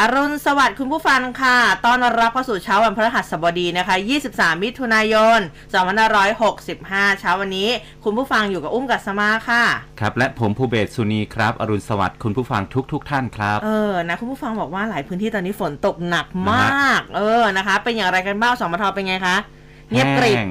อรุณสวัสดิ์คุณผู้ฟังค่ะตอนรับเข้าสู่เช้าวันพฤหัสบดีนะคะ 23 มิถุนายน 2565 เช้าวันนี้ คุณผู้ฟังอยู่กับอุ้มกัสมาค่ะ ครับ และผมภูเบศสุนีครับ อรุณสวัสดิ์คุณผู้ฟังทุกทุกๆท่านครับ เออ นะ คุณผู้ฟังบอกว่าหลายพื้นที่ตอนนี้ฝนตกหนักมาก เออ นะคะ เป็นอย่างไรกันบ้างสมทเป็นไงคะเงียบกริบแห้ง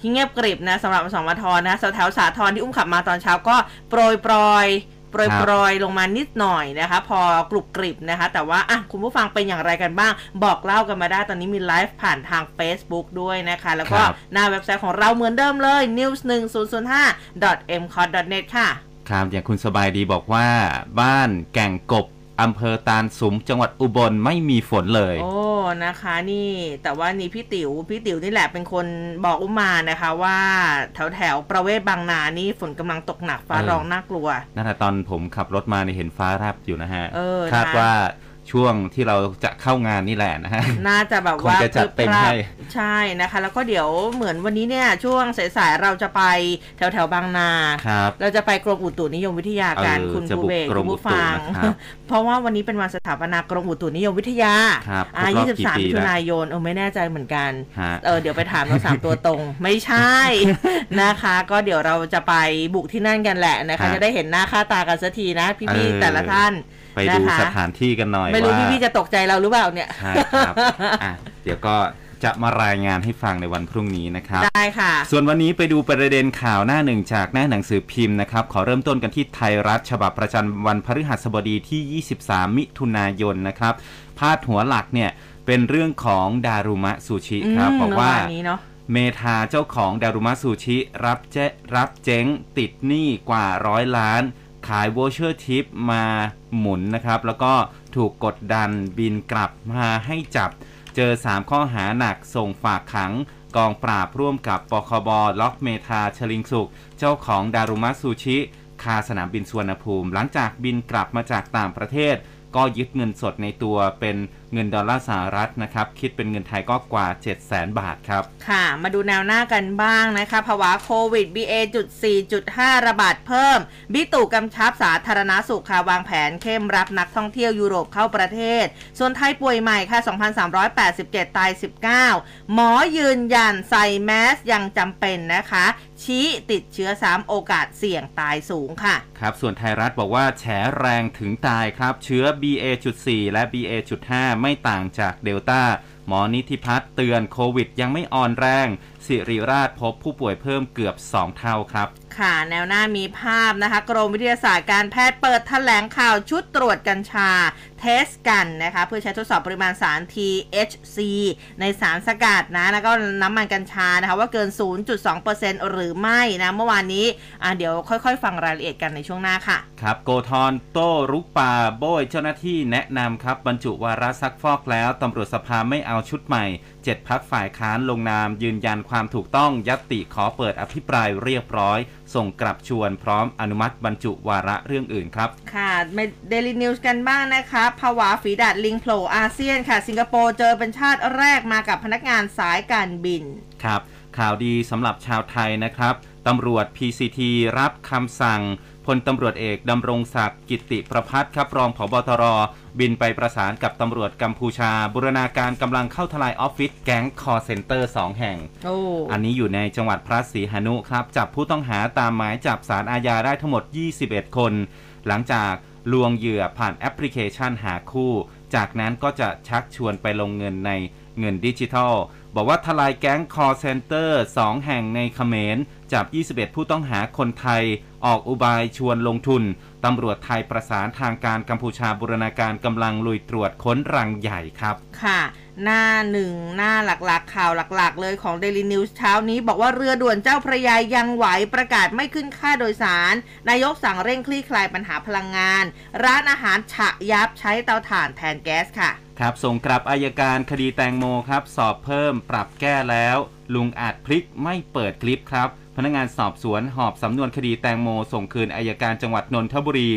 ที่เงียบกริบนะสำหรับสมทนะแถวๆสาทรที่อุ้มขับมาตอนเช้าก็โปรยปรอย โปรยครับโปรยลงมานิดหน่อยนะคะ พอกรุบกริบนะคะ แต่ว่าอะคุณผู้ฟังเป็นอย่างไรกันบ้าง บอกเล่ากันมาได้ตอนนี้มีไลฟ์ผ่านทาง Facebook ด้วยนะคะ แล้วก็ครับหน้าเว็บไซต์ของเราเหมือนเดิมเลย news 1 0 0 5 m c o t net ค่ะ ครับ อย่างคุณสบายดีบอกว่าบ้านแก่งกบ อำเภอตาลสุมจังหวัดอุบลไม่มีฝนเลย โอ้นะคะนี่แต่ว่านี่พี่ติ๋วพี่ติ๋วนี่แหละเป็นคนบอกอุ้มมานะคะ ว่าแถวแถวๆประเวศบางนานี่ฝนกำลังตกหนักฟ้าเออร้องน่ากลัวนั่นแหละตอนผมขับรถมาเนี่ยเห็นฟ้าแลบอยู่นะฮะเออคาดนะว่า ช่วงที่เราจะเข้างานนี่แหละนะฮะ น่าจะแบบคงว่าจะจัดเต็มให้ใช่นะคะ แล้วก็เดี๋ยวเหมือนวันนี้เนี่ยช่วงสายๆเราจะไปแถวแถวๆบางนาครับเราจะไปกรมอุตุนิยมวิทยาการเออคุณจะภูบุกเบศกรคุมณอุผู้ตุฟังนะครับเพราะว่าวันนี้เป็นวันสถาปนากรมอุตุนิยมวิทยาครับอ่าครบรอบกี่23ปีมิถุแล้วนายนเออไม่แน่ใจเหมือนกันฮะเออเดี๋ยวไปถามเราสามตัวตรง ไม่ใช่นะคะ ก็เดี๋ยวเราจะไปบุกที่นั่นกันแหละนะคะฮะจะได้เห็นหน้าค่าตากันสักทีนะพี่เออๆแต่ละท่าน ไปนะดูคะ สถานที่กันหน่อยไม่รู้ว่าพี่ๆจะตกใจเราหรือเปล่าเนี่ย ใช่ครับอะเดี๋ยวก็จะมารายงานให้ฟังในวันพรุ่งนี้นะครับ ได้ค่ะ ส่วนวันนี้ไปดูประเด็นข่าวหน้าหนึ่งจากหน้าหนังสือพิมพ์นะครับ ขอเริ่มต้นกันที่ไทยรัฐฉบับประจำวันพฤหัสบดีที่ 23 มิถุนายนนะครับ พาดหัวหลักเนี่ยเป็นเรื่องของดารุมะซูชิครับอืมบอกว่า เมื่อวานนี้เนาะ เมธาเจ้าของดารุมะซูชิ รับเจรับเจ๊งติดหนี้กว่าร้อยล้าน ขายโวเชอร์ทิปมาหมุนนะครับ แล้วก็ถูกกดดันบินกลับมาให้จับ เจอ 3 ข้อหาหนักส่งฝากขังกองปราบร่วมกับปคบ. ล็อกเมธาชลิงสุข เจ้าของดารุมะซูชิ คาสนามบินสุวรรณภูมิ หลังจากบินกลับมาจากต่างประเทศ ก็ยึดเงินสดในตัวเป็นเงินดอลลาร์สหรัฐนะครับ คิดเป็นเงินไทยก็กว่า 7 0 0 0 0 0 บาทครับ ค่ะ มาดูแนวหน้ากันบ้างนะคะพาดหัวโควิด BA.4.5 ระบาดเพิ่ม บิ๊กตู่กำชับสาธารณาสุขค่ะวางแผนเข้มรับนักท่องเที่ยวยุโรปเข้าประเทศ ส่วนไทยป่วยใหม่ค่ะ 2,387 ตาย 19 หมอยืนยันใส่แมสยังจำเป็นนะคะ ชี้ติดเชื้อซ้ำโอกาสเสี่ยงตายสูงค่ะ ครับ ส่วนไทยรัฐบอกว่าแฉแรงถึงตายครับ เชื้อ BA.4 และ BA.5 ไม่ต่างจากเดลต้าหมอนิธิพัฒน์เตือนโควิดยังไม่อ่อนแรง สิริราชพบผู้ป่วยเพิ่มเกือบ 2 เท่าครับ ค่ะแนวหน้ามีภาพนะคะ กรมวิทยาศาสตร์การแพทย์เปิดแถลงข่าวชุดตรวจกัญชา เทสกันนะคะ เพื่อใช้ทดสอบปริมาณสาร THC ในสารสกัดนะ แล้วก็น้ำมันกัญชานะคะ ว่าเกิน 0.2%หรือไม่นะเมื่อวานนี้อะเดี๋ยวค่อยๆ ฟังรายละเอียดกันในช่วงหน้าค่ะ ครับโกธรโต้รุกป่าโบยเจ้าหน้าที่แนะนำครับบรรจุวาระซักฟอกแล้วตำรวจสภาไม่เอาชุดใหม่ 7พรรคฝ่ายค้านลงนามยืนยันความถูกต้องญัตติขอเปิดอภิปรายเรียบร้อย ส่งกลับชวนพร้อมอนุมัติบรรจุวาระเรื่องด่วนครับ ค่ะเดลินิวส์กันบ้างนะคะพาดหัวฝีดาษลิงโผล่อาเซียนค่ะ สิงคโปร์เจอเป็นชาติแรกมากับพนักงานสายการบิน ครับ ข่าวดีสำหรับชาวไทยนะครับตำรวจ PCT รับคำสั่งพลตำรวจเอกดำรงศักดิ์กิตติประภัสร์ครับรองผบตร บินไปประสานกับตำรวจกัมพูชา บูรณาการกำลังเข้าทลายออฟฟิศแก๊งคอลเซ็นเตอร์2แห่งโอ้อันนี้อยู่ในจังหวัดพระศรีหนุครับ จับผู้ต้องหาตามหมายจับศาลอาญาได้ทั้งหมด 21 คน หลังจากลวงเหยื่อผ่านแอปพลิเคชันหาคู่ จากนั้นก็จะชักชวนไปลงเงินในเงินดิจิทัล บอกว่าทลายแก๊งคอลเซ็นเตอร์2แห่งในเขมรจับ 21 ผู้ต้องหาคนไทย ออกอุบายชวนลงทุน ตำรวจไทยประสานทางการกัมพูชาบูรณาการกำลังลุยตรวจค้นรังใหญ่ครับ ค่ะ หน้าหนึ่งหน้าหลักๆ ข่าวหลักๆ เลยของ Daily News เช้านี้ บอกว่าเรือด่วนเจ้าพระยายังไหวประกาศไม่ขึ้นค่าโดยสาร นายกสั่งเร่งคลี่คลายปัญหาพลังงาน ร้านอาหารฉะยับใช้เตาถ่านแทนแก๊สค่ะ ครับ ส่งกลับอายการคดีแตงโมครับ สอบเพิ่มปรับแก้แล้ว ลุงอาจพลิกไม่เปิดคลิปครับ พนักงานสอบสวนหอบสำนวนคดีแตงโมส่งคืนอายการจังหวัดนนทบุรี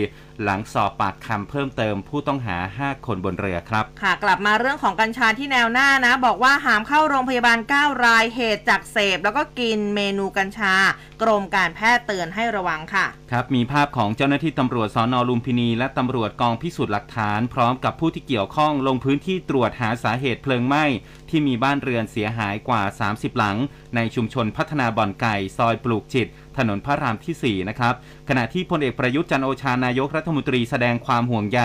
หลังสอบปากคำเพิ่มเติมผู้ต้องหา 5 คนบนเรือครับ ค่ะกลับมาเรื่องของกัญชาที่แนวหน้านะ บอกว่าหามเข้าโรงพยาบาล 9 รายเหตุจากเสพ แล้วก็กินเมนูกัญชา กรมการแพทย์เตือนให้ระวังค่ะ ครับมีภาพของเจ้าหน้าที่ตำรวจสอนอลุมพินี และตำรวจกองพิสูจน์หลักฐาน พร้อมกับผู้ที่เกี่ยวข้องลงพื้นที่ตรวจหาสาเหตุเพลิงไหม้ ที่มีบ้านเรือนเสียหายกว่า 30 หลัง ในชุมชนพัฒนาบ่อนไก่ซอยปลูกจิต ถนนพระรามที่ 4 นะครับ ขณะที่พลเอกประยุทธ์จันโอชานายกรัฐมนตรีแสดงความห่วงใย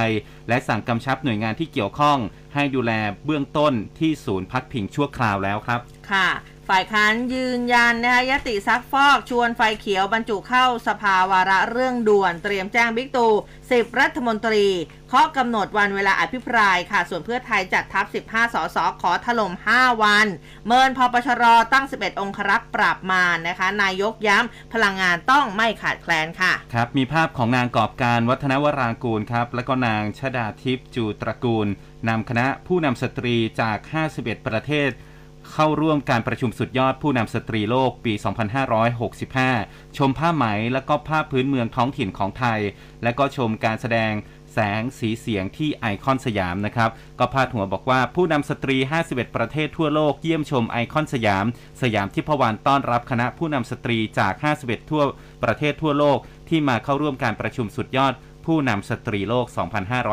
และสั่งกำชับหน่วยงานที่เกี่ยวข้อง ให้ดูแลเบื้องต้นที่ศูนย์พักพิงชั่วคราวแล้วครับ ค่ะ ฝ่ายค้านยืนยันนะคะยติซักฟอกชวนไฟเขียวบรรจุเข้าสภาวาระเรื่องด่วนเตรียมแจ้งบิ๊กตู่10รัฐมนตรีเคาะกำหนดวันเวลาอภิปรายค่ะ ส่วนเพื่อไทยจัดทัพ 15 สสขอถล่ม 5 วัน เมินพปชรตั้ง 11 องครักษ์ปราบมารนะคะ นายกย้ำพลังงานต้องไม่ขาดแคลนค่ะ ครับ มีภาพของนางกอบการวัฒนวรางกูลครับ และก็นางชดาทิพย์จูตระกูลนำคณะผู้นำสตรีจาก 51 ประเทศ เข้าร่วมการประชุมสุดยอดผู้นำสตรีโลกปี 2565 ชมผ้าไหมและก็ผ้าพื้นเมืองท้องถิ่นของไทย และก็ชมการแสดงแสงสีเสียงที่ไอคอนสยามนะครับ ก็พาดหัวบอกว่าผู้นำสตรี 51 ประเทศทั่วโลกเยี่ยมชมไอคอนสยาม สยามทิพวรรณต้อนรับคณะผู้นำสตรีจาก 51 ทั่วประเทศทั่วโลกที่มาเข้าร่วมการประชุมสุดยอด ผู้นำสตรีโลก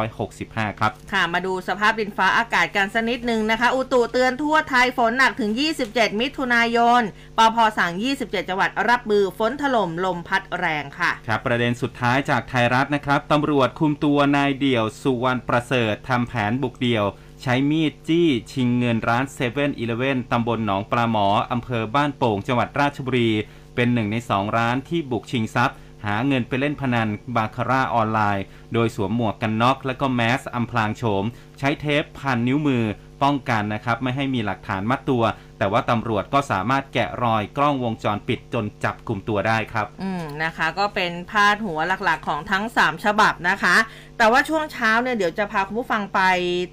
2565 ครับ ค่ะ มาดูสภาพดินฟ้าอากาศกันสักนิดหนึ่งนะคะ อุตุเตือนทั่วไทยฝนหนักถึง 27 มิถุนายน ปพสั่ง 27 จังหวัดรับมือฝนถล่มลมพัดแรงค่ะ ครับ ประเด็นสุดท้ายจากไทยรัฐนะครับตำรวจคุมตัวนายเดี่ยวสุวรรณประเสริฐทำแผนบุกเดี่ยว ใช้มีดจี้ชิงเงินร้าน7 e เ e ่ e อตำบลหนองปลาหมออำเภอบ้านโป่งจังหวัดราชบุรี เป็นหนึ่งในสองร้านที่บุกชิงทรัพย์ หาเงินไปเล่นพนันบาคาร่าออนไลน์ โดยสวมหมวกกันน็อกและก็แมสอำพลางโฉม ใช้เทปพันนิ้วมือป้องกันนะครับ ไม่ให้มีหลักฐานมัดตัว แต่ว่าตำรวจก็สามารถแกะรอยกล้องวงจรปิดจนจับกลุ่มตัวได้ครับ อืมนะคะ ก็เป็นพาดหัวหลักๆของทั้ง 3 ฉบับนะคะ แต่ว่าช่วงเช้าเนี่ยเดี๋ยวจะพาคุณผู้ฟังไป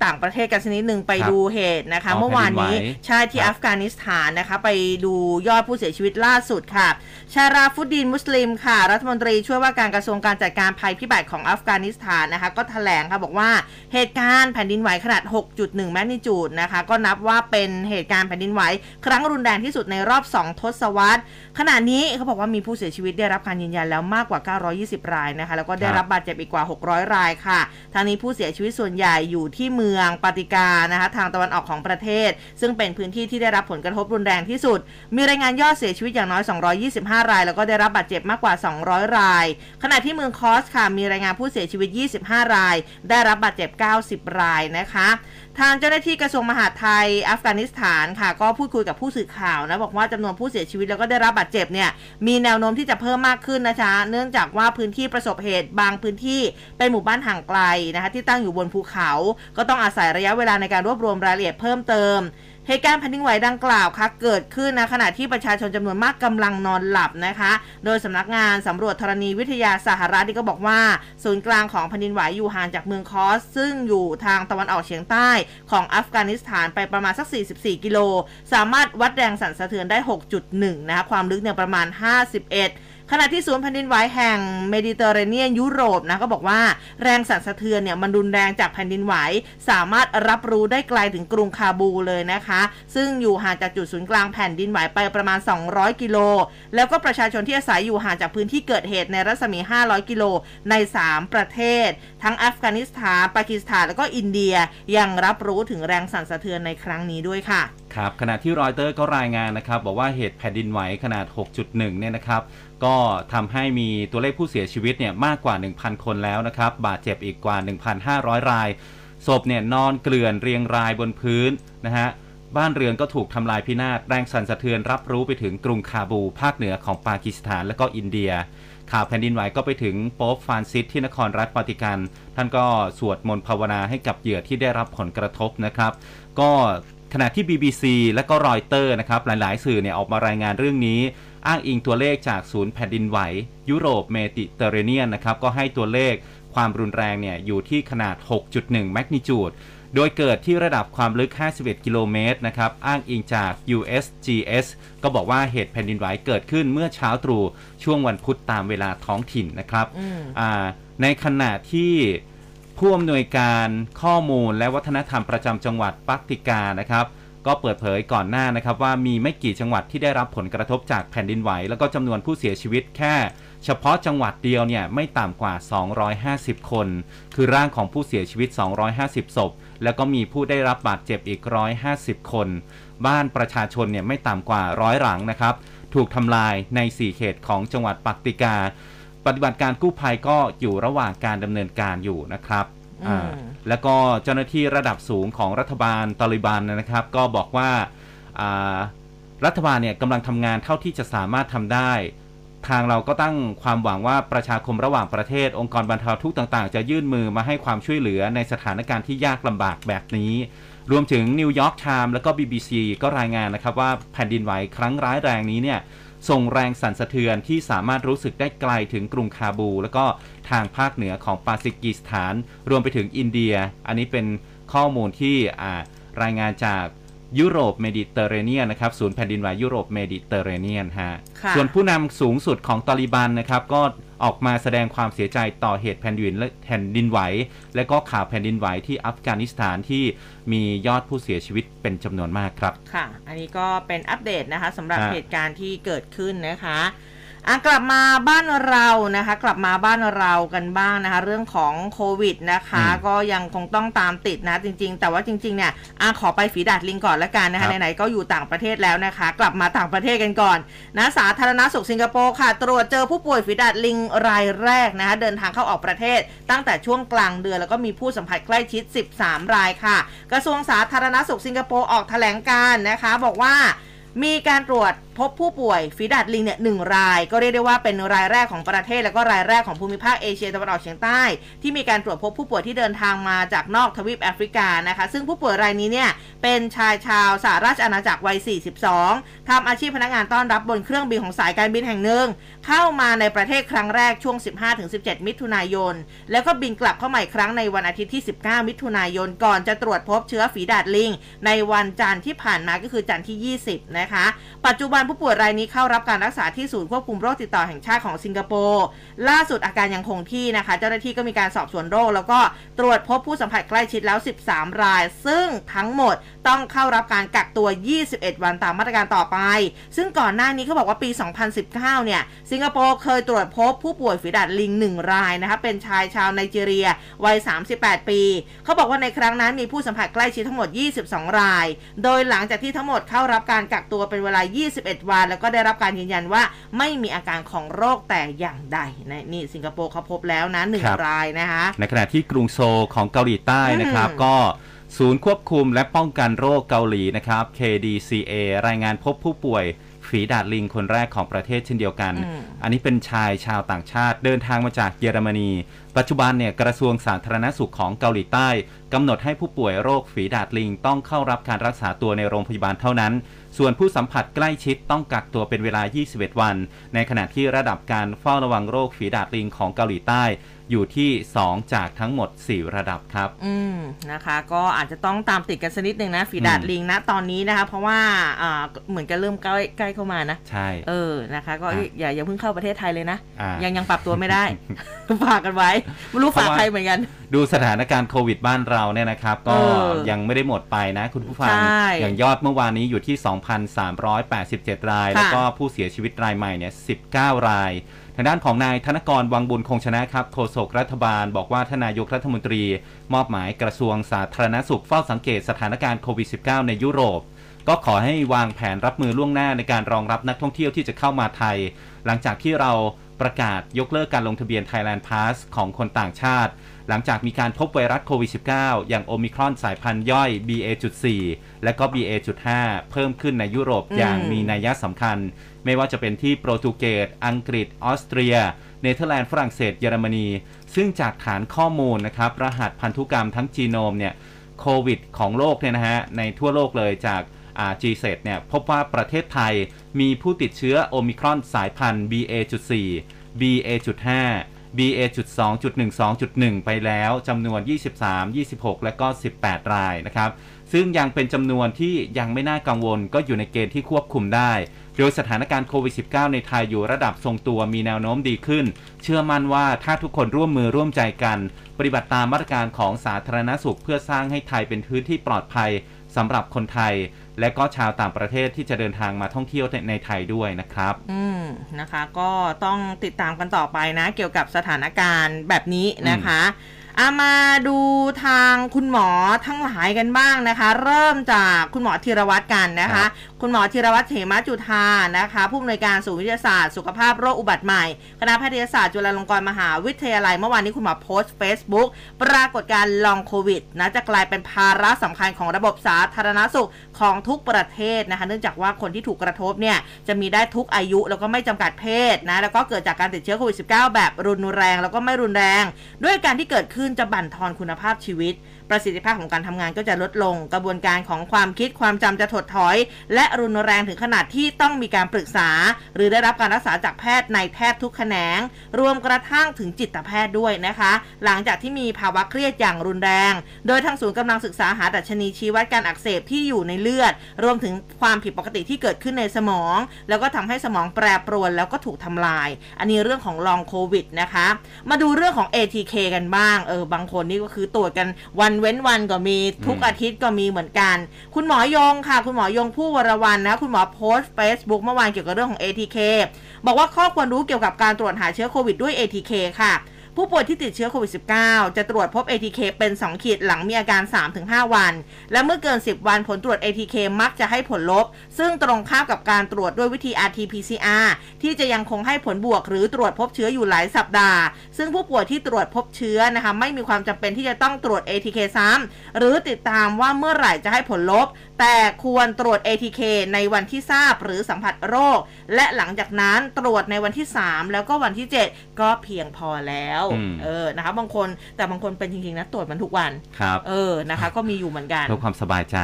ต่างประเทศกันสักนิดหนึ่งไปครับดูเหตุนะคะอ๋อเมื่อวานนี้แผ่นดินไหวใช่ที่ครับอัฟกานิสถานนะคะ ไปดูยอดผู้เสียชีวิตล่าสุดค่ะ ชาราฟุดดินมุสลิมค่ะ รัฐมนตรีช่วยว่าการกระทรวงการจัดการภัยพิบัติของอัฟกานิสถานนะคะ ก็แถลงค่ะบอกว่าเหตุการณ์แผ่นดินไหวขนาด 6.1 แมกนิจูดนะคะ ก็นับว่าเป็นเหตุการณ์แผ่นดินไหวครั้งรุนแรงที่สุดในรอบ 2 ทศวรรษ ขณะนี้เขาบอกว่ามีผู้เสียชีวิตได้รับการยืนยันแล้วมากกว่า 920 รายนะคะ แล้วก็ได้รับบาดเจ็บอีกกว่า 600 รายค่ะทางนี้ผู้เสียชีวิตส่วนใหญ่อยู่ที่เมืองปาติกานะคะทางตะวันออกของประเทศ ซึ่งเป็นพื้นที่ที่ได้รับผลกระทบรุนแรงที่สุด มีรายงานยอดเสียชีวิตอย่างน้อย 225 ราย แล้วก็ได้รับบาดเจ็บมากกว่า 200 ราย ขณะที่เมืองคอสค่ะมีรายงานผู้เสียชีวิต 25 ราย ได้รับบาดเจ็บ 90 รายนะคะ ทางเจ้าหน้าที่กระทรวงมหาดไทยอัฟกานิสถานค่ะ ก็พูดคุยกับผู้สื่อข่าวนะบอกว่าจำนวนผู้เสียชีวิตแล้วก็ได้รับบาดเจ็บเนี่ยมีแนวโน้มที่จะเพิ่มมากขึ้นนะคะเนื่องจากว่าพื้นที่ประสบเหตุบางพื้นที่เป็นหมู่บ้านห่างไกลนะคะที่ตั้งอยู่บนภูเขา ก็ต้องอาศัยระยะเวลาในการรวบรวมรายละเอียดเพิ่มเติม เหตุการณ์แผ่นดินไหวดังกล่าวค่ะเกิดขึ้นนะขณะที่ประชาชนจำนวนมากกำลังนอนหลับนะคะ โดยสำนักงานสำรวจธรณีวิทยาสหรัฐนี่ก็บอกว่า ศูนย์กลางของแผ่นดินไหวอยู่ห่างจากเมืองคอส ซึ่งอยู่ทางตะวันออกเฉียงใต้ของอัฟกานิสถานไปประมาณสัก 44 กิโล สามารถวัดแรงสั่นสะเทือนได้ 6.1 นะคะความลึกเนี่ยประมาณ 51 ขณะที่ศูนย์แผ่นดินไหวแห่งเมดิเตอร์เรเนียนยุโรปนะก็บอกว่าแรงสั่นสะเทือนเนี่ยมันรุนแรงจากแผ่นดินไหว สามารถรับรู้ได้ไกลถึงกรุงคาบูเลยนะคะ ซึ่งอยู่ห่างจากจุดศูนย์กลางแผ่นดินไหวไปประมาณ 200 กิโล แล้วก็ประชาชนที่อาศัยอยู่ห่างจากพื้นที่เกิดเหตุในรัศมี 500 กิโลใน 3 ประเทศ ทั้งอัฟกานิสถานปากีสถานแล้วก็อินเดียยังรับรู้ถึงแรงสั่นสะเทือนในครั้งนี้ด้วยค่ะครับขณะที่รอยเตอร์ก็รายงานนะครับบอกว่าเหตุแผ่นดินไหวขนาด 6.1 เนี่ยนะครับ ก็ทำให้มีตัวเลขผู้เสียชีวิตเนี่ยมากกว่า 1,000 คนแล้วนะครับ บาดเจ็บอีกกว่า 1,500 ราย ศพเนี่ยนอนเกลื่อนเรียงรายบนพื้นนะฮะบ้านเรือนก็ถูกทำลายพินาศแรงสั่นสะเทือนรับรู้ไปถึงกรุงคาบูล ภาคเหนือของปากีสถานและก็อินเดีย ข่าวแผ่นดินไหวก็ไปถึงโป๊ปฟรานซิสที่นครรัฐวาติกัน ท่านก็สวดมนต์ภาวนาให้กับเหยื่อที่ได้รับผลกระทบนะครับ ก็ ขณะที่ BBC และก็รอยเตอร์นะครับหลาย ๆ สื่อเนี่ยออกมารายงานเรื่องนี้ อ้างอิงตัวเลขจากศูนย์แผ่นดินไหว ยุโรปเมดิเตอร์เรเนียนนะครับก็ให้ตัวเลขความรุนแรงเนี่ยอยู่ที่ขนาด 6.1 แมกนิจูดโดยเกิดที่ระดับความลึก 51 กิโลเมตรนะครับอ้างอิงจาก USGS ก็บอกว่าเหตุแผ่นดินไหวเกิดขึ้นเมื่อเช้าตรู่ช่วงวันพุธตามเวลาท้องถิ่นนะครับอืมอ่าในขณะที่ ผู้อำนวยการข้อมูลและวัฒนธรรมประจำจังหวัดปักติกานะครับ ก็เปิดเผยก่อนหน้านะครับว่ามีไม่กี่จังหวัดที่ได้รับผลกระทบจากแผ่นดินไหว แล้วก็จำนวนผู้เสียชีวิตแค่ เฉพาะจังหวัดเดียวเนี่ยไม่ต่ำกว่า 250 คน คือร่างของผู้เสียชีวิต 250 ศพ แล้วก็มีผู้ได้รับบาดเจ็บอีก 150 คน บ้านประชาชนเนี่ยไม่ต่ำกว่าร้อยหลังนะครับ ถูกทำลายใน 4 เขตของจังหวัดปักติกา ปฏิบัติการกู้ภัยก็อยู่ระหว่างการดำเนินการอยู่นะครับอืมอ่าแล้วก็เจ้าหน้าที่ระดับสูงของรัฐบาลตาลิบันนะครับ ก็บอกว่าอ่รัฐบาลเนี่ยกำลังทำงานเท่าที่จะสามารถทำได้ ทางเราก็ตั้งความหวังว่าประชาคมระหว่างประเทศ องค์กรบรรเทาทุกข์ต่าง ๆ จะยื่นมือมาให้ความช่วยเหลือในสถานการณ์ที่ยากลำบากแบบนี้ รวมถึงนิวยอร์กไทม์แล้วก็ BBC ก็รายงานนะครับว่าแผ่นดินไหวครั้งร้ายแรงนี้เนี่ย ส่งแรงสั่นสะเทือนที่สามารถรู้สึกได้ไกลถึงกรุงคาบูล แล้วก็ทางภาคเหนือของปาซิกิสถาน รวมไปถึงอินเดีย อันนี้เป็นข้อมูลที่อ่ารายงานจากยุโรปเมดิเตอร์เรเนียนนะครับศูนย์แผ่นดินไหวยุโรปเมดิเตอร์เรเนียนฮะค่ะส่วนผู้นำสูงสุดของตาลิบันนะครับก็ ออกมาแสดงความเสียใจต่อเหตุแผ่นดินและแผ่นดินไหว และก็ข่าวแผ่นดินไหวที่อัฟกานิสถานที่มียอดผู้เสียชีวิตเป็นจำนวนมากครับ ค่ะ อันนี้ก็เป็นอัปเดตนะคะสำหรับฮะเหตุการณ์ที่เกิดขึ้นนะคะ อะกลับมาบ้านเรานะคะ กลับมาบ้านเรากันบ้างนะคะ เรื่องของโควิดนะคะอืมก็ยังคงต้องตามติดนะจริง ๆ แต่ว่าจริงๆเนี่ยอะขอไปฝีดาดลิงก่อนละกันนะครัคะบ ไหนๆก็อยู่ต่างประเทศแล้วนะคะ กลับมาต่างประเทศกันก่อนนะสาธารณสุขสิงคโปร์ค่ะ ตรวจเจอผู้ป่วยฝีดาดลิงรายแรกนะคะ เดินทางเข้าออกประเทศ ตั้งแต่ช่วงกลางเดือนแล้วก็มีผู้สัมผัสใกล้ชิด 13 รายค่ะ กระทรวงสาธารณสุขสิงคโปร์ออกแถลงการณ์นะคะ บอกว่า มีการตรวจพบผู้ป่วยฝีดาดลิงเนี่ยหนึ่งราย ก็เรียกได้ว่าเป็นรายแรกของประเทศ แล้วก็รายแรกของภูมิภาคเอเชียตะวันออกเฉียงใต้ ที่มีการตรวจพบผู้ป่วยที่เดินทางมาจากนอกทวีปแอฟริกานะคะ ซึ่งผู้ป่วยรายนี้เนี่ยเป็นชายชาวสหราชอาณาจักรวัย 42ทำอาชีพพนักงานต้อนรับบนเครื่องบินของสายการบินแห่งหนึ่ง เข้ามาในประเทศครั้งแรกช่วง 15-17 มิถุนายน แล้วก็บินกลับเข้ามาอีกครั้งในวันอาทิตย์ที่ 19 มิถุนายน ก่อนจะตรวจพบเชื้อฝีดาดลิง ในวันจันทร์ที่ผ่านมาก็คือจันทร์ที่ 20นะคะ ปัจจุบันผู้ป่วยรายนี้เข้ารับการรักษาที่ศูนย์ควบคุมโรคติดต่อแห่งชาติของสิงคโปร์ล่าสุดอาการยังคงที่นะคะ เจ้าหน้าที่ก็มีการสอบสวนโรค แล้วก็ตรวจพบผู้สัมผัสใกล้ชิดแล้ว 13 ราย ซึ่งทั้งหมดต้องเข้ารับการกักตัว 21 วันตามมาตรการต่อไป ซึ่งก่อนหน้านี้เขาบอกว่าปี 2019 เนี่ยสิงคโปร์เคยตรวจพบผู้ป่วยฝีดาดลิง 1 รายนะคะเป็นชายชาวไนจีเรียวัย 38 ปีเขาบอกว่าในครั้งนั้นมีผู้สัมผัสใกล้ชิดทั้งหมด 22 ราย โดยหลังจากที่ทั้งหมดเข้ารับการกักตัวเป็นเวลา 21 วัน แล้วก็ได้รับการยืนยันว่าไม่มีอาการของโรคแต่อย่างใดนะนี่สิงคโปร์เขาพบแล้วนะหนึ่งครับรายนะคะในขณะที่กรุงโซลของเกาหลีใต้นะครับอืมก็ศูนย์ควบคุมและป้องกันโรคเกาหลีนะครับ KDCA รายงานพบผู้ป่วยฝีดาดลิงคนแรกของประเทศเช่นเดียวกันอืมอันนี้เป็นชายชาวต่างชาติเดินทางมาจากเยอรมนี ปัจจุบันเนี่ยกระทรวงสาธารณสุขของเกาหลีใต้กำหนดให้ผู้ป่วยโรคฝีดาดลิง ต้องเข้ารับการรักษาตัวในโรงพยาบาลเท่านั้น ส่วนผู้สัมผัสใกล้ชิดต้องกักตัวเป็นเวลา 21 วัน ในขณะที่ระดับการเฝ้าระวังโรคฝีดาดลิงของเกาหลีใต้ อยู่ที่ 2 จากทั้งหมด 4 ระดับครับ อืมนะคะ ก็อาจจะต้องตามติดกันสักนิดหนึ่งนะ ฝีดาดอืมลิงนะตอนนี้นะคะ เพราะว่าอ่าเหมือนกันเริ่มใกล้ใกล้เข้ามานะ ใช่ เออนะคะ ก็อะอย่าอย่าเพิ่งเข้าประเทศไทยเลยนะอ่ายัยังยังปรับตัวไม่ได้ ฝากกันไว้ไม่รู้ฝากเพราะว่าใครเหมือนกัน ดูสถานการณ์โควิดบ้านเราเนี่ยนะครับ ก็เออยังไม่ได้หมดไปนะ คุณผู้ฟังใช่อย่างยอดเมื่อวานนี้อยู่ที่ 2,387 รายค่ะแล้วก็ผู้เสียชีวิตรายใหม่เนี่ย19 ราย ทางด้านของนายธนกรวังบุญคงชนะครับโฆษกรัฐบาล บอกว่าทนายกรัฐมนตรี มอบหมายกระทรวงสาธารณสุขเฝ้าสังเกตสถานการณ์โควิด -19 ในยุโรป ก็ขอให้วางแผนรับมือล่วงหน้าในการรองรับนักท่องเที่ยวที่จะเข้ามาไทย หลังจากที่เราประกาศยกเลิกการลงทะเบียน Thailand Pass ของคนต่างชาติ หลังจากมีการพบไวรัสโควิด -19 อย่างโอมิครอนสายพันธุ์ย่อย BA.4 และก็ BA.5 เพิ่มขึ้นในยุโรปอย่างมีนัยสำคัญ ไม่ว่าจะเป็นที่โปรตุเกส อังกฤษ ออสเตรีย เนเธอร์แลนด์ ฝรั่งเศส เยอรมนี ซึ่งจากฐานข้อมูลนะครับ รหัสพันธุกรรมทั้งจีโนมเนี่ย โควิดของโลกเนี่ยนะฮะ ในทั่วโลกเลยจากอ่า G7 เนี่ยพบว่าประเทศไทยมีผู้ติดเชื้อโอมิครอนสายพันธุ์ BA.4 BA.5 BA.2.12.1 ไปแล้วจำนวน 23 26 และก็ 18 รายนะครับ ซึ่งยังเป็นจำนวนที่ยังไม่น่ากังวลก็อยู่ในเกณฑ์ที่ควบคุมได้ โดยสถานการณ์โควิด -19 ในไทยอยู่ระดับทรงตัวมีแนวโน้มดีขึ้น เชื่อมั่นว่าถ้าทุกคนร่วมมือร่วมใจกัน ปฏิบัติตามมาตรการของสาธารณสุขเพื่อสร้างให้ไทยเป็นพื้นที่ปลอดภัยสำหรับคนไทย และก็ชาวต่างประเทศที่จะเดินทางมาท่องเที่ยวในไทยด้วยนะครับ อืมนะคะ ก็ต้องติดตามกันต่อไปนะ เกี่ยวกับสถานการณ์แบบนี้นะคะอามาดูทางคุณหมอทั้งหลายกันบ้างนะคะ เริ่มจากคุณหมอธีรวัตรกันนะครัคะบคุณหมอธีรวัตรเถมจุธานะคะผู้อำนวยการศูนย์วิทยาศาสตร์สุขภาพโรคอุบัติใหม่ คณะแพทยศาสตร์จุฬาลงกรณ์มหาวิทยาลัย เมื่อวานนี้คุณหมอโพสต์ Facebook ปรากฏการณ์ลองโควิดนะจะกลายเป็นภาระสำคัญของระบบสาธารณสุขของทุกประเทศนะคะเนื่องจากว่าคนที่ถูกกระทบเนี่ยจะมีได้ทุกอายุแล้วก็ไม่จำกัดเพศนะแล้วก็เกิดจากการติดเชื้อโควิด -19 แบบรุนแรง แล้วก็ไม่รุนแรง ด้วยการที่เกิดขึ้นจะบั่นทอนคุณภาพชีวิต ประสิทธิภาพของการทำงานก็จะลดลง กระบวนการของความคิดความจำจะถดถอย และรุนแรงถึงขนาดที่ต้องมีการปรึกษา หรือได้รับการรักษาจากแพทย์ในแทบทุกแขนง รวมกระทั่งถึงจิตแพทย์ด้วยนะคะ หลังจากที่มีภาวะเครียดอย่างรุนแรง โดยทางศูนย์กำลังศึกษาหาดัชนีชี้วัดการอักเสบที่อยู่ในเลือด รวมถึงความผิดปกติที่เกิดขึ้นในสมอง แล้วก็ทำให้สมองแปรปรวนแล้วก็ถูกทำลาย อันนี้เรื่องของลองโควิดนะคะ มาดูเรื่องของ ATK กันบ้าง เออบางคนนี่ก็คือตรวจกันวันเว้นวันก็มีทุกอืมอาทิตย์ก็มีเหมือนกัน คุณหมอยงค่ะ คุณหมอยงผู้วรวันนะ คุณหมอโพสต์ Facebook เมื่อวานเกี่ยวกับเรื่องของ ATK บอกว่าข้อควรรู้เกี่ยวกับการตรวจหาเชื้อโควิดด้วย ATK ค่ะ ผู้ป่วยที่ติดเชื้อโควิด -19 จะตรวจพบ ATK เป็น 2 ขีดหลังมีอาการ 3-5 วัน และเมื่อเกิน 10 วันผลตรวจ ATK มักจะให้ผลลบ ซึ่งตรงข้ามกับการตรวจด้วยวิธี RT-PCR ที่จะยังคงให้ผลบวก หรือตรวจพบเชื้ออยู่หลายสัปดาห์ ซึ่งผู้ป่วยที่ตรวจพบเชื้อนะคะไม่มีความจำเป็นที่จะต้องตรวจ ATK ซ้ำหรือติดตามว่าเมื่อไหร่จะให้ผลลบ แต่ควรตรวจ ATK ในวันที่ทราบหรือสัมผัสโรค และหลังจากนั้นตรวจในวันที่ 3 แล้วก็วันที่ 7 ก็เพียงพอแล้วเออนะคะบางคนแต่บางคนเป็นจริงๆนะตรวจมันทุกวันครับเออนะคะ ก็มีอยู่เหมือนกันเพื่อความสบายใจ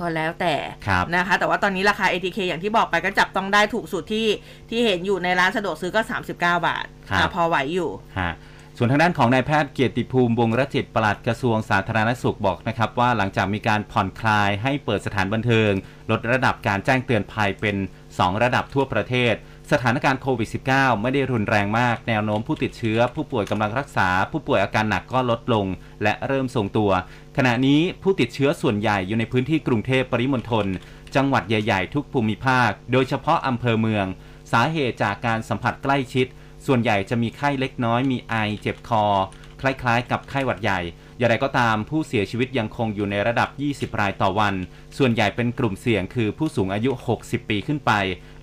ก็แล้วแต่ครับนะคะ แต่ว่าตอนนี้ราคา ATK อย่างที่บอกไปก็จับต้องได้ถูกสุดที่ที่เห็นอยู่ในร้านสะดวกซื้อก็ 39 บาทครับอะพอไหวอยู่ฮะส่วนทางด้านของนายแพทย์เกียรติภูมิวงศ์รจิตปลัดกระทรวงสาธารณสุขบอกนะครับว่าหลังจากมีการผ่อนคลายให้เปิดสถานบันเทิง ลดระดับการแจ้งเตือนภัยเป็น 2 ระดับทั่วประเทศ สถานการณ์โควิด -19 ไม่ได้รุนแรงมาก แนวโน้มผู้ติดเชื้อ ผู้ป่วยกำลังรักษา ผู้ป่วยอาการหนักก็ลดลง และเริ่มทรงตัว ขณะนี้ผู้ติดเชื้อส่วนใหญ่อยู่ในพื้นที่กรุงเทพปริมณฑลจังหวัดใหญ่ ๆ ทุกภูมิภาค โดยเฉพาะอำเภอเมือง สาเหตุจากการสัมผัสใกล้ชิด ส่วนใหญ่จะมีไข้เล็กน้อยมีไอเจ็บคอ คล้ายๆ กับไข้หวัดใหญ่ อย่างไรก็ตามผู้เสียชีวิตยังคงอยู่ในระดับ 20 รายต่อวัน ส่วนใหญ่เป็นกลุ่มเสี่ยงคือผู้สูงอายุ 60 ปีขึ้นไป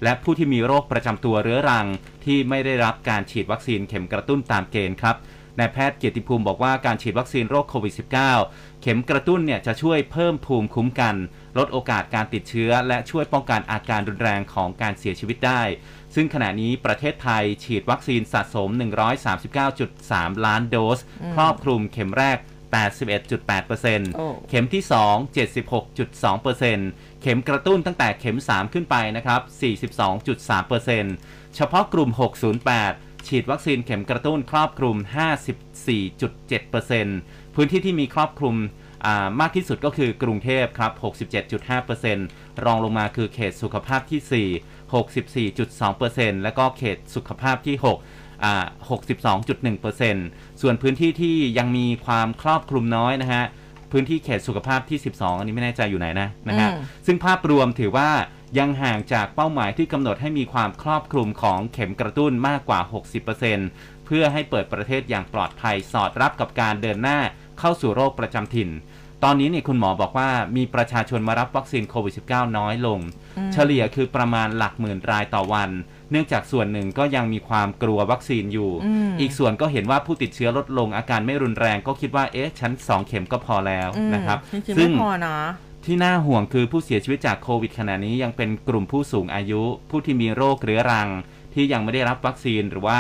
และผู้ที่มีโรคประจำตัวเรื้อรัง ที่ไม่ได้รับการฉีดวัคซีนเข็มกระตุ้นตามเกณฑ์ครับนายแพทย์เกียรติภูมิบอกว่าการฉีดวัคซีนโรคโควิด -19 เข็มกระตุ้นเนี่ยจะช่วยเพิ่มภูมิคุ้มกัน ลดโอกาสการติดเชื้อ และช่วยป้องกันอาการรุนแรงของการเสียชีวิตได้ ซึ่งขณะนี้ประเทศไทยฉีดวัคซีนสะสม 139.3 ล้านโดส ครอบคลุมเข็มแรก 81.8%โอ้เข็มที่ 2 76.2%เข็มกระตุ้นตั้งแต่เข็ม 3 ขึ้นไปนะครับ 42.3%เฉพาะกลุ่ม 608 ฉีดวัคซีนเข็มกระตุ้นครอบคลุม 54.7%พื้นที่ที่มีครอบคลุมอ่ามากที่สุดก็คือกรุงเทพครับ 67.5%รองลงมาคือเขตสุขภาพที่ 4 64.2%แล้วก็เขตสุขภาพที่6อ่า 62.1%ส่วนพื้นที่ที่ยังมีความครอบคลุมน้อยนะฮะพื้นที่เขตสุขภาพที่ 12 อันนี้ไม่แน่ใจอยู่ไหนนะนะฮะอืมซึ่งภาพรวมถือว่ายังห่างจากเป้าหมายที่กำหนดให้มีความครอบคลุมของเข็มกระตุ้นมากกว่า 60%เพื่อให้เปิดประเทศอย่างปลอดภัยสอดรับกับการเดินหน้าเข้าสู่โรคประจำถิ่น ตอนนี้เนี่ยคุณหมอบอกว่ามีประชาชนมารับวัคซีนโควิด -19 น้อยลง เฉลี่ยคือประมาณหลักหมื่นรายต่อวัน เนื่องจากส่วนหนึ่งก็ยังมีความกลัววัคซีนอยู่อืมอีกส่วนก็เห็นว่าผู้ติดเชื้อลดลงอาการไม่รุนแรงก็คิดว่าเอ๊ะฉันสองเข็มก็พอแล้วอืมนะครับจริงๆซึ่ไม่งพอนะที่น่าห่วงคือผู้เสียชีวิตจากโควิดขณะนี้ยังเป็นกลุ่มผู้สูงอายุ ผู้ที่มีโรคเรื้อรัง ที่ยังไม่ได้รับวัคซีนหรือว่า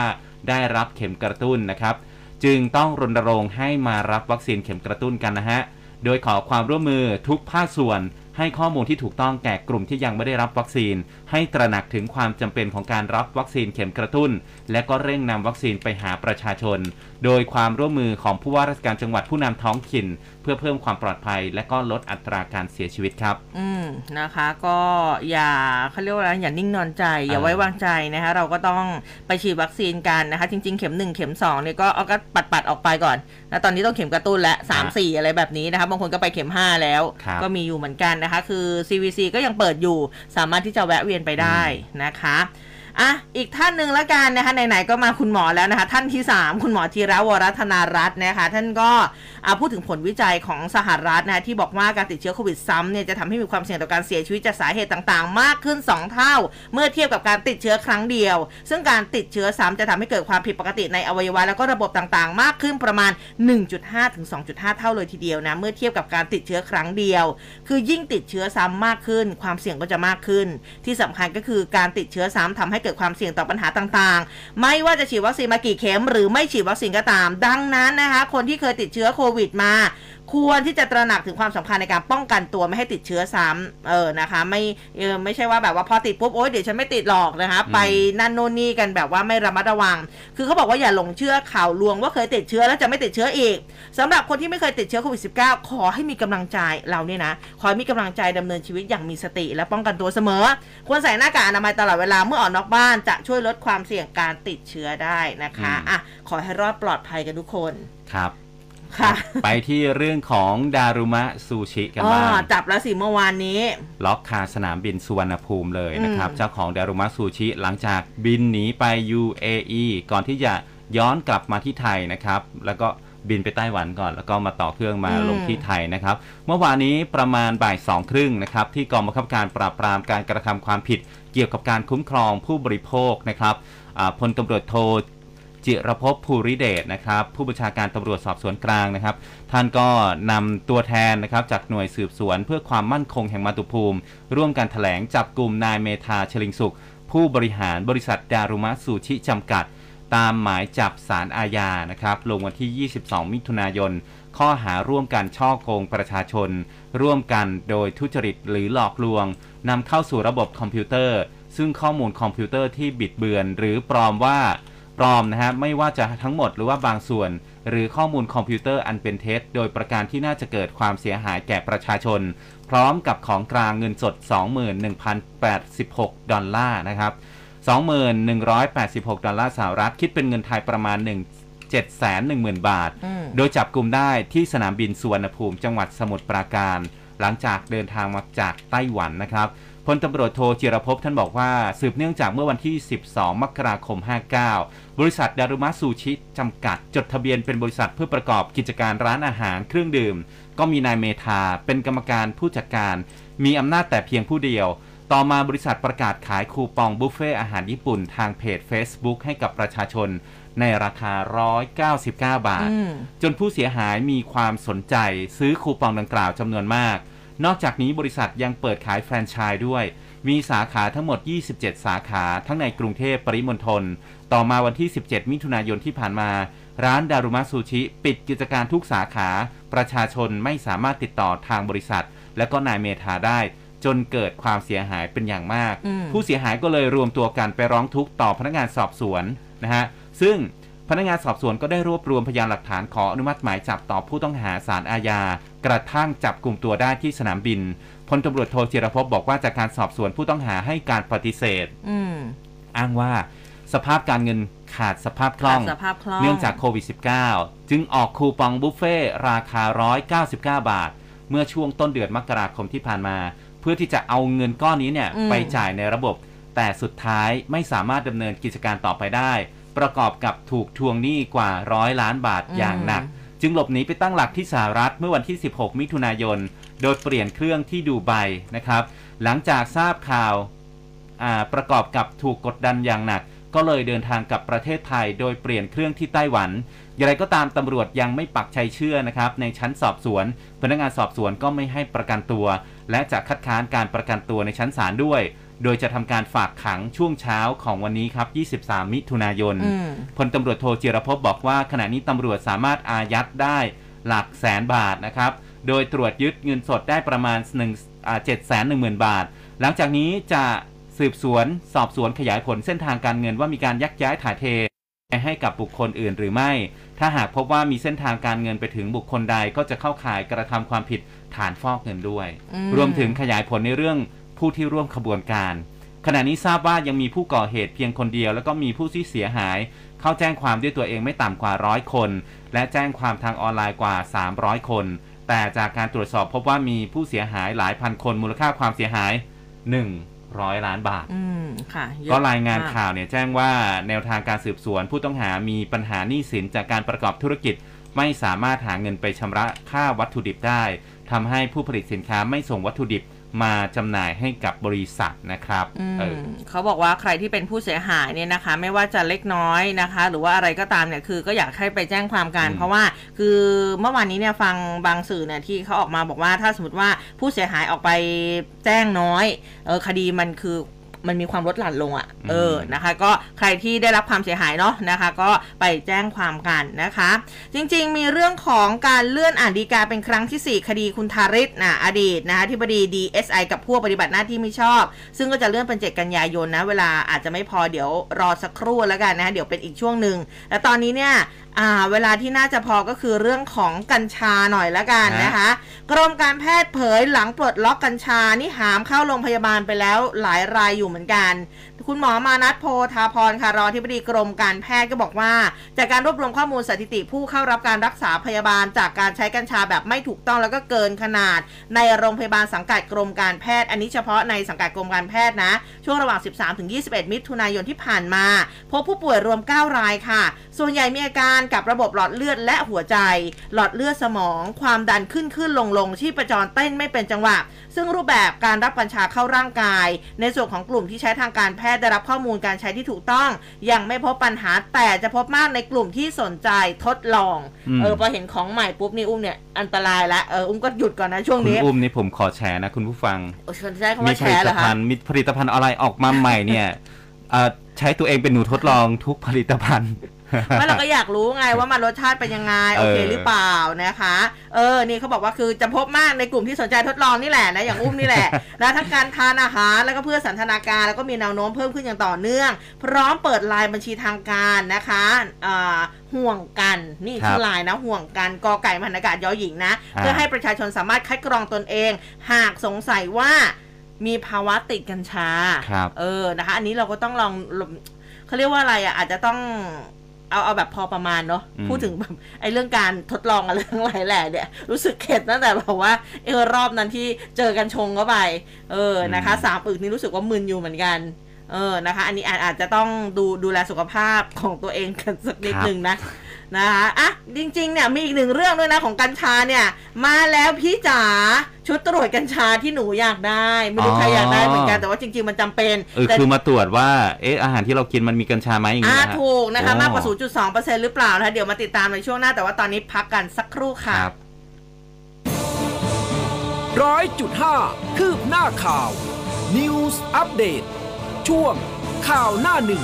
ได้รับเข็มกระตุ้นนะครับ จึงต้องรณรงค์ให้มารับวัคซีนเข็มกระตุ้นกันนะฮะโดยขอความร่วมมือทุกภาคส่วนให้ข้อมูลที่ถูกต้องแก่กลุ่มที่ยังไม่ได้รับวัคซีนให้ตระหนักถึงความจำเป็นของการรับวัคซีนเข็มกระตุ้น และก็เร่งนำวัคซีนไปหาประชาชน โดยความร่วมมือของผู้ว่าราชการจังหวัดผู้นำท้องถิ่น เพื่อเพิ่มความปลอดภัย และก็ลดอัตราการเสียชีวิตครับ อืมนะคะ ก็อย่าเขาเรียกว่าอะไรอย่านิ่งนอนใจ อย่าอ่าไว้วางใจนะคะเราก็ต้องไปฉีดวัคซีนกันนะคะ จริง ๆ เข็ม 1 เข็ม2เนี่ยก็เอาก็ปัดปัดๆออกไปก่อนนะตอนนี้ต้องเข็มกระตุ้นและ3 4 อะไรแบบนี้นะคะบางคนก็ไปเข็ม 5 แล้วครับก็มีอยู่เหมือนกันนะคะ คือ CVC ก็ยังเปิดอยู่สามารถที่จะแวะเวียนไปได้นะคะ อะอีกท่านหนึ่งล้วกันนะคะไหนๆก็มาคุณหมอแล้วนะคะ ท่านที่ 3 คุณหมอธีระวรัธนารัตน์นะคะ ท่านก็พูดถึงผลวิจัยของสหรัฐนะคะที่บอกว่าการติดเชื้อโควิดซ้ำเนี่ยจะทำให้มีความเสี่ยงต่อการเสียชีวิตจากสาเหตุต่างๆ มากขึ้น 2 เท่า เมื่อเทียบกับการติดเชื้อครั้งเดียว ซึ่งการติดเชื้อซ้ำจะทำให้เกิดความผิดปกติในอวัยวะแล้วก็ระบบต่างๆ มากขึ้นประมาณ 1.5 ถึง 2.5 เท่าเลยทีเดียวนะเมื่อเทียบกับการติดเชื้อครั้งเดียว คือยิ่งติดเชื้อซ้ำมากขึ้น ความเสี่ยงก็จะมากขึ้น ที่สำคัญก็คือการติดเชื้อซ้ำทำให้เกิดความเสี่ยงต่อปัญหาต่างๆ ไม่ว่าจะฉีดวัคซีนมากี่เข็ม หรือไม่ฉีดวัคซีนก็ตาม ดังนั้นนะคะคนที่เคยติดเชื้อโควิดมา ควรที่จะตระหนักถึงความสำคัญในการป้องกันตัวไม่ให้ติดเชื้อซ้ำเออนะคะ ไม่เออไม่ใช่ว่าแบบว่าพอติดปุ๊บโอ๊ยเดี๋ยวฉันไม่ติดหรอกนะคะ ไปนั่นโน่นนี่กันแบบว่าไม่ระมัดระวัง คือเขาบอกว่าอย่าหลงเชื่อข่าวลวงว่าเคยติดเชื้อแล้วจะไม่ติดเชื้ออีกสำหรับคนที่ไม่เคยติดเชื้อโควิด -19 ขอให้มีกำลังใจเราเนี่ยนะ ขอให้มีกำลังใจดำเนินชีวิตอย่างมีสติ และป้องกันตัวเสมอ ควรใส่หน้ากากอนามัยตลอดเวลาเมื่อออกนอกบ้านจะช่วยลดความเสี่ยงการติดเชื้อได้นะคะอืมอะขอให้รอดปลอดภัยกันทุกคนครับ ค่ะ ไปที่เรื่องของดารุมะซูชิกันอ๋อบ้างจับแล้วสิเมื่อวานนี้ ล็อกคาสนามบินสุวรรณภูมิเลยนะครับอืมเจ้าของดารุมะซูชิหลังจากบินหนีไป UAE ก่อนที่จะย้อนกลับมาที่ไทยนะครับ แล้วก็บินไปไต้หวันก่อน แล้วก็มาต่อเครื่องมาอืมลงที่ไทยนะครับ เมื่อวานนี้ประมาณบ่ายสองครึ่งนะครับ ที่กองบังคับการปราบปรามการกระทำความผิด เกี่ยวกับการคุ้มครองผู้บริโภคนะครับอ่าพลตำรวจโท จิรภพภูริเดชนะครับ ผู้บัญชาการตำรวจสอบสวนกลางนะครับ ท่านก็นำตัวแทนนะครับจากหน่วยสืบสวนเพื่อความมั่นคงแห่งมาตุภูมิ ร่วมกันแถลงจับกลุ่มนายเมธาเชลิงสุข ผู้บริหารบริษัทดารุมะซูชิจำกัด ตามหมายจับสารอาญานะครับ ลงวันที่ 22 มิถุนายน ข้อหาร่วมกันช่อโกงประชาชน ร่วมกันโดยทุจริตหรือหลอกลวงนำเข้าสู่ระบบคอมพิวเตอร์ ซึ่งข้อมูลคอมพิวเตอร์ที่บิดเบือน หรือปลอมว่า ปลอมนะฮะไม่ว่าจะทั้งหมดหรือว่าบางส่วน หรือข้อมูลคอมพิวเตอร์อันเป็นเท็จ โดยประการที่น่าจะเกิดความเสียหายแก่ประชาชน พร้อมกับของกลางเงินสด 21,086 ดอลลาร์นะครับ 21,186 ดอลลาร์สหรัฐ คิดเป็นเงินไทยประมาณ 1 710,000 บาทอืมโดยจับกลุ่มได้ที่สนามบินสุวรรณภูมิจังหวัดสมุทรปราการ หลังจากเดินทางมาจากไต้หวันนะครับ พลตำรวจโทจิรภพท่านบอกว่า สืบเนื่องจากเมื่อวันที่ 12 มกราคม 59 บริษัทดารุมะซูชิจำกัด จดทะเบียนเป็นบริษัทเพื่อประกอบกิจการร้านอาหารเครื่องดื่ม ก็มีนายเมธาเป็นกรรมการผู้จัดการ มีอำนาจแต่เพียงผู้เดียว ต่อมาบริษัทประกาศขายคูปองบุฟเฟ่อาหารญี่ปุ่นทางเพจ Facebook ให้กับประชาชนในราคา 199 บาทอืมจนผู้เสียหายมีความสนใจซื้อคูปองดังกล่าวจำนวนมาก นอกจากนี้บริษัทยังเปิดขายแฟรนไชส์ด้วย มีสาขาทั้งหมด 27 สาขาทั้งในกรุงเทพปริมณฑล ต่อมาวันที่ 17 มิถุนายนที่ผ่านมา ร้านดารุมะซูชิ ปิดกิจการทุกสาขา ประชาชนไม่สามารถติดต่อทางบริษัท และก็นายเมธาได้จนเกิดความเสียหายเป็นอย่างมากอืมผู้เสียหายก็เลยรวมตัวกันไปร้องทุกข์ต่อพนักงานสอบสวนนะฮะ ซึ่ง พนักงานสอบสวนก็ได้รวบรวมพยานหลักฐานขออนุมัติหมายจับต่อผู้ต้องหาสารอาญา กระทั่งจับกลุ่มตัวได้ที่สนามบินพลตำรวจโทจิรภพบอกว่าจากการสอบสวนผู้ต้องหาให้การปฏิเสธอืมอ้างว่าสภาพการเงินขาดสภาพคล่องขาดสภาพคล่อง เนื่องจากโควิด -19 จึงออกคูปองบุฟเฟ่ราคา 199 บาท เมื่อช่วงต้นเดือนมกราคมที่ผ่านมา เพื่อที่จะเอาเงินก้อนนี้เนี่ยอืมไปจ่ายในระบบ แต่สุดท้ายไม่สามารถดำเนินกิจการต่อไปได้ ประกอบกับถูกทวงหนี้กว่าร้อยล้านบาทอย่างหนัก จึงหลบหนีไปตั้งหลักที่สหรัฐเมื่อวันที่ 16 มิถุนายน โดยเปลี่ยนเครื่องที่ดูไบนะครับ หลังจากทราบข่าวอ่าประกอบกับถูกกดดันอย่างหนัก ก็เลยเดินทางกลับประเทศไทย โดยเปลี่ยนเครื่องที่ไต้หวันอย่างไรก็ตามตำรวจยังไม่ปักใจเชื่อนะครับ ในชั้นสอบสวน พนักงานสอบสวนก็ไม่ให้ประกันตัว และจะคัดค้านการประกันตัวในชั้นศาลด้วย โดยจะทำการฝากขังช่วงเช้าของวันนี้ครับ 23 มิถุนายนอืมพลตำรวจโทจิรภพบอกว่าขณะนี้ตำรวจสามารถอายัดได้หลักแสนบาทนะครับ โดยตรวจยึดเงินสดได้ประมาณ1 7 1 0 0 0 0บาท หลังจากนี้จะสืบสวนสอบสวนขยายผลเส้นทางการเงินว่ามีการยักย้ายถ่ายเท ให้กับบุคคลอื่นหรือไม่ ถ้าหากพบว่ามีเส้นทางการเงินไปถึงบุคคลใดก็จะเข้าข่ายกระทำความผิดฐานฟอกเงินด้วยอืมรวมถึงขยายผลในเรื่อง ผู้ที่ร่วมขบวนการ ขณะนี้ทราบว่ายังมีผู้ก่อเหตุเพียงคนเดียว แล้วก็มีผู้ที่เสียหาย เข้าแจ้งความด้วยตัวเองไม่ต่ำกว่าร้อยคน และแจ้งความทางออนไลน์กว่า 300 คน แต่จากการตรวจสอบพบว่ามีผู้เสียหายหลายพันคนมูลค่าความเสียหาย100ล้านบาทอืมค่ะเยอะก็รายงานมกข่าวเนี่ยแจ้งว่าแนวทางการสืบสวน ผู้ต้องหามีปัญหาหนี้สินจากการประกอบธุรกิจ ไม่สามารถหาเงินไปชำระค่าวัตถุดิบได้ทำให้ผู้ผลิตสินค้าไม่ส่งวัตถุดิบ มาจำหน่ายให้กับบริษัทนะครับอืมเออเขาบอกว่าใครที่เป็นผู้เสียหายเนี่ยนะคะ ไม่ว่าจะเล็กน้อยนะคะ หรือว่าอะไรก็ตามเนี่ยคือก็อยากให้ไปแจ้งความกันอืมเพราะว่าคือเมื่อวานนี้เนี่ยฟังบางสื่อเนี่ยที่เขาออกมาบอกว่าถ้าสมมติว่าผู้เสียหายออกไปแจ้งน้อยเออคดีมันคือ มันมีความลดหลั่นลงอะ่ะ เออ นะคะ ก็ใครที่ได้รับความเสียหายเนาะนะคะ ก็ไปแจ้งความกันนะคะ จริงๆ มีเรื่องของการเลื่อนอ่านดีกาเป็นครั้งทีสี่ 4 คดีคุณทาริศนะอดีตนะคะที่บดี DSI กับพวกปฏิบัติหน้าที่ไม่ชอบ ซึ่งก็จะเลื่อนเป็น 7 กันยายนนะ เวลาอาจจะไม่พอเดี๋ยวรอสักครู่แล้วกันนะ เดี๋ยวเป็นอีกช่วงหนึ่ง และตอนนี้เนี่ย อ่าเวลาที่น่าจะพอก็คือเรื่องของกัญชาหน่อยละกันนะคะ กรมการแพทย์เผยหลังปลดล็อกกัญชานี่หามเข้าโรงพยาบาลไปแล้วหลายรายอยู่เหมือนกัน คุณหมอมานัทโพธาพรค่ะรองที่ปดีกรมการแพทย์ก็บอกว่า จากการรวบรวมข้อมูลสถิติผู้เข้ารับการรักษาพยาบาล จากการใช้กัญชาแบบไม่ถูกต้องแล้วก็เกินขนาด ในโรงพยาบาลสังกัดกรมการแพทย์ อันนี้เฉพาะในสังกัดกรมการแพทย์นะ ช่วงระหว่าง 13-21 มิถุนายนที่ผ่านมา พบผู้ป่วยรวม 9 รายค่ะ ส่วนใหญ่มีอาการกับระบบหลอดเลือดและหัวใจ หลอดเลือดสมอง ความดันขึ้นขึ้นลงลงชีพจรเต้นไม่เป็นจังหวะ ซึ่งรูปแบบการรับกัญชาเข้าร่างกาย ในส่วนของกลุ่มที่ใช้ทางการแพทย์ได้รับข้อมูลการใช้ที่ถูกต้อง ยังไม่พบปัญหาแต่จะพบมากในกลุ่มที่สนใจทดลองอืมเออพอเห็นของใหม่ปุ๊บนี่อุ้มเนี่ยอันตรายละเอออุ้มก็หยุดก่อนนะช่วงคุณนี้อุ้มนี่ผมขอแชร์นะคุณผู้ฟังโอ้ยคนใช้คำมีว่าผแชลิร์เหตรอภัคะณฑ์มีผลิตภัณฑ์อะไรออกมาใหม่เนี่ยเอ่อใช้ตัวเองเป็นหนูทดลองทุกผลิตภัณฑ์ ไม่เราก็อยากรู้ไงว่ามันรสชาติเป็นยังไงโอเคเออหรือเปล่านะคะ เออนี่เขาบอกว่าคือจะพบมากในกลุ่มที่สนใจทดลองนี่แหละนะอย่างอุ้มนี่แหละนะทั้งการทานอาหารแล้วก็เพื่อสันทนาการแล้วก็มีแนวโน้มเพิ่มขึ้นอย่างต่อเนื่อง พร้อมเปิดไลน์บัญชีทางการนะคะอ่าห่วงกันนี่ครับชื่อไลน์นะห่วงกันกอไก่มหันอากาศยอหญิงนะอ่าเพื่อให้ประชาชนสามารถคัดกรองตนเอง หากสงสัยว่ามีภาวะติดกัญชาครับเออนะคะ อันนี้เราก็ต้องลองเขาเรียกว่าอะไรอะอาจจะต้อง เอาเอาแบบพอประมาณเนาะอืมพูดถึงแบบไอ้เรื่องการทดลองอะไรทั้งหลายแหล่เนี่ยรู้สึกเข็ดตั้งแต่แบบว่าเออรอบนั้นที่เจอกันชงเข้าไป เออนะคะสามอึกนี่รู้สึกว่ามึนอยู่เหมือนกันเออนะคะ อันนี้อาจอาจจะต้องดูดูแลสุขภาพของตัวเองกันสักนิดครับนึงนะ นะคะอะจริงๆเนี่ยมีอีกหนึ่งเรื่องด้วยนะของกัญชาเนี่ย มาแล้วพี่จ๋าชุดตรวจกัญชาที่หนูอยากได้ไม่รู้ใครอยากได้เหมือนกันแต่ว่าจริง ๆ มันจำเป็นเออแต่คือมาตรวจว่าเอ๊ะอาหารที่เรากินมันมีกัญชาไหมอย่างอ่านี้นะฮะถูกนะคะโอ้มากกว่า 0.2%หรือเปล่านะคะเดี๋ยวมาติดตามในช่วงหน้าแต่ว่าตอนนี้พักกันสักครู่คค่ะรับร้อยจุดห้าคืบหน้าข่าว News อัปเดตช่วงข่าวหน้าหนึ่ง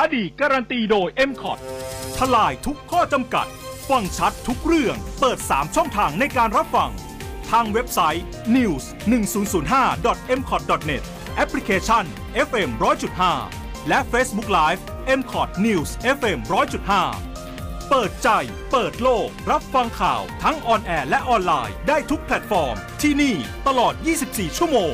ดีการันตีโดย m c o t ทลายทุกข้อจำกัด ฟังชัดทุกเรื่อง เปิด 3 ช่องทางในการรับฟัง ทางเว็บไซต์ news 1005 m c o t net แอปพลิเคชัน FM 100.5 และ Facebook Live m c o t News FM 100.5 เปิดใจ เปิดโลก รับฟังข่าวทั้ง on air และออนไลน์ได้ทุกแพลตฟอร์ม ที่นี่ตลอด 24 ชั่วโมง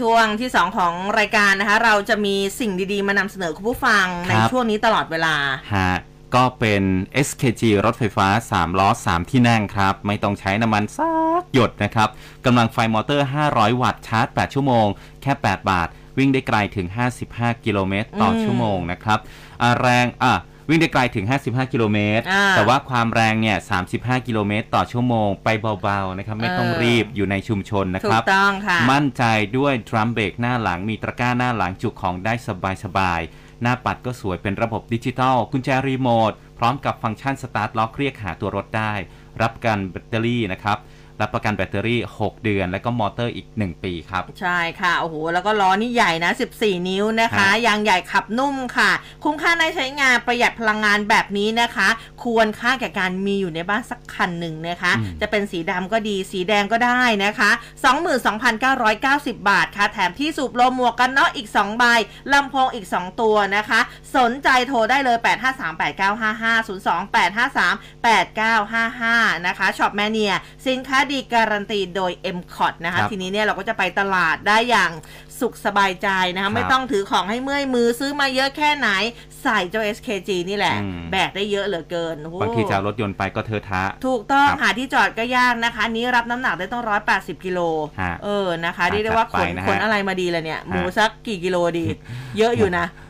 ช่วงที่ 2 ของรายการนะคะ เราจะมีสิ่งดีๆ มานำเสนอคุณผู้ฟังในครับช่วงนี้ตลอดเวลาฮะก็เป็น SKG รถไฟฟ้า 3 ล้อ 3 ที่นั่งครับ ไม่ต้องใช้น้ำมันสักหยดนะครับกำลังไฟมอเตอร์ 500 วัตต์ชาร์จ 8 ชั่วโมง แค่ 8 บาท วิ่งได้ไกลถึง 55 กิโลเมตรต่ออมชั่วโมงนะครับอ่าแรงอะ วิ่งได้ไกลถึง 55 กิโลเมตร อ่าแต่ว่าความแรงเนี่ย 35 กิโลเมตร ต่อชั่วโมง ไปเบาๆนะครับ ไม่ต้องเออรีบอยู่ในชุมชนนะถูกต้องครับค่ะ มั่นใจด้วย drum brake หน้าหลังมีตะกร้าหน้าหลังจุของได้สบายๆ หน้าปัดก็สวยเป็นระบบดิจิตอลกุญแจรีโมท พร้อมกับฟังก์ชันสตาร์ทล็อกเรียกหาตัวรถได้ รับประกันแบตเตอรี่นะครับ รับประกันแบตเตอรี่ 6 เดือน และก็มอเตอร์อีก 1 ปีครับ ใช่ค่ะ โอ้โห แล้วก็ล้อนี่ใหญ่นะ 14 นิ้วนะคะฮะยางใหญ่ขับนุ่มค่ะ คุ้มค่าในใช้งานประหยัดพลังงานแบบนี้นะคะ ควรค่าแก่การมีอยู่ในบ้านสักคันหนึ่งนะคะ จะเป็นสีดำก็ดีสีแดงก็ได้นะคะ 22,990 บาทค่ะ แถมที่สูบลมหมวกกันน็อกอีก 2 ใบลำโพงอีก 2 ตัวนะคะ สนใจโทรได้เลย 853-8955 02-853-8955 นะคะ Shop Mania สินค้าดีการันตีโดย m c o t นะคะครับทีนี้เนี่ยเราก็จะไปตลาดได้อย่างสุขสบายใจนะครับค่ะไม่ต้องถือของให้เมื่อยมือซื้อมาเยอะแค่ไหน ใส่เจ้า SKG นี่แหละอืมแบกได้เยอะเหลือเกินโอ้โหบางทีจะเอารถยนต์ไปก็เทอะทะ ถูกต้องครับหาที่จอดก็ยากนะคะอันนี้รับน้ำหนักได้ต้อง180กิโลฮะเออนะคะเรียกได้ว่าจัขดนไปนะฮะขนอะไรมาดีล่ะเนี่ยหมูฮะสักกี่กิโลดี เยอะอยู่นะอย่า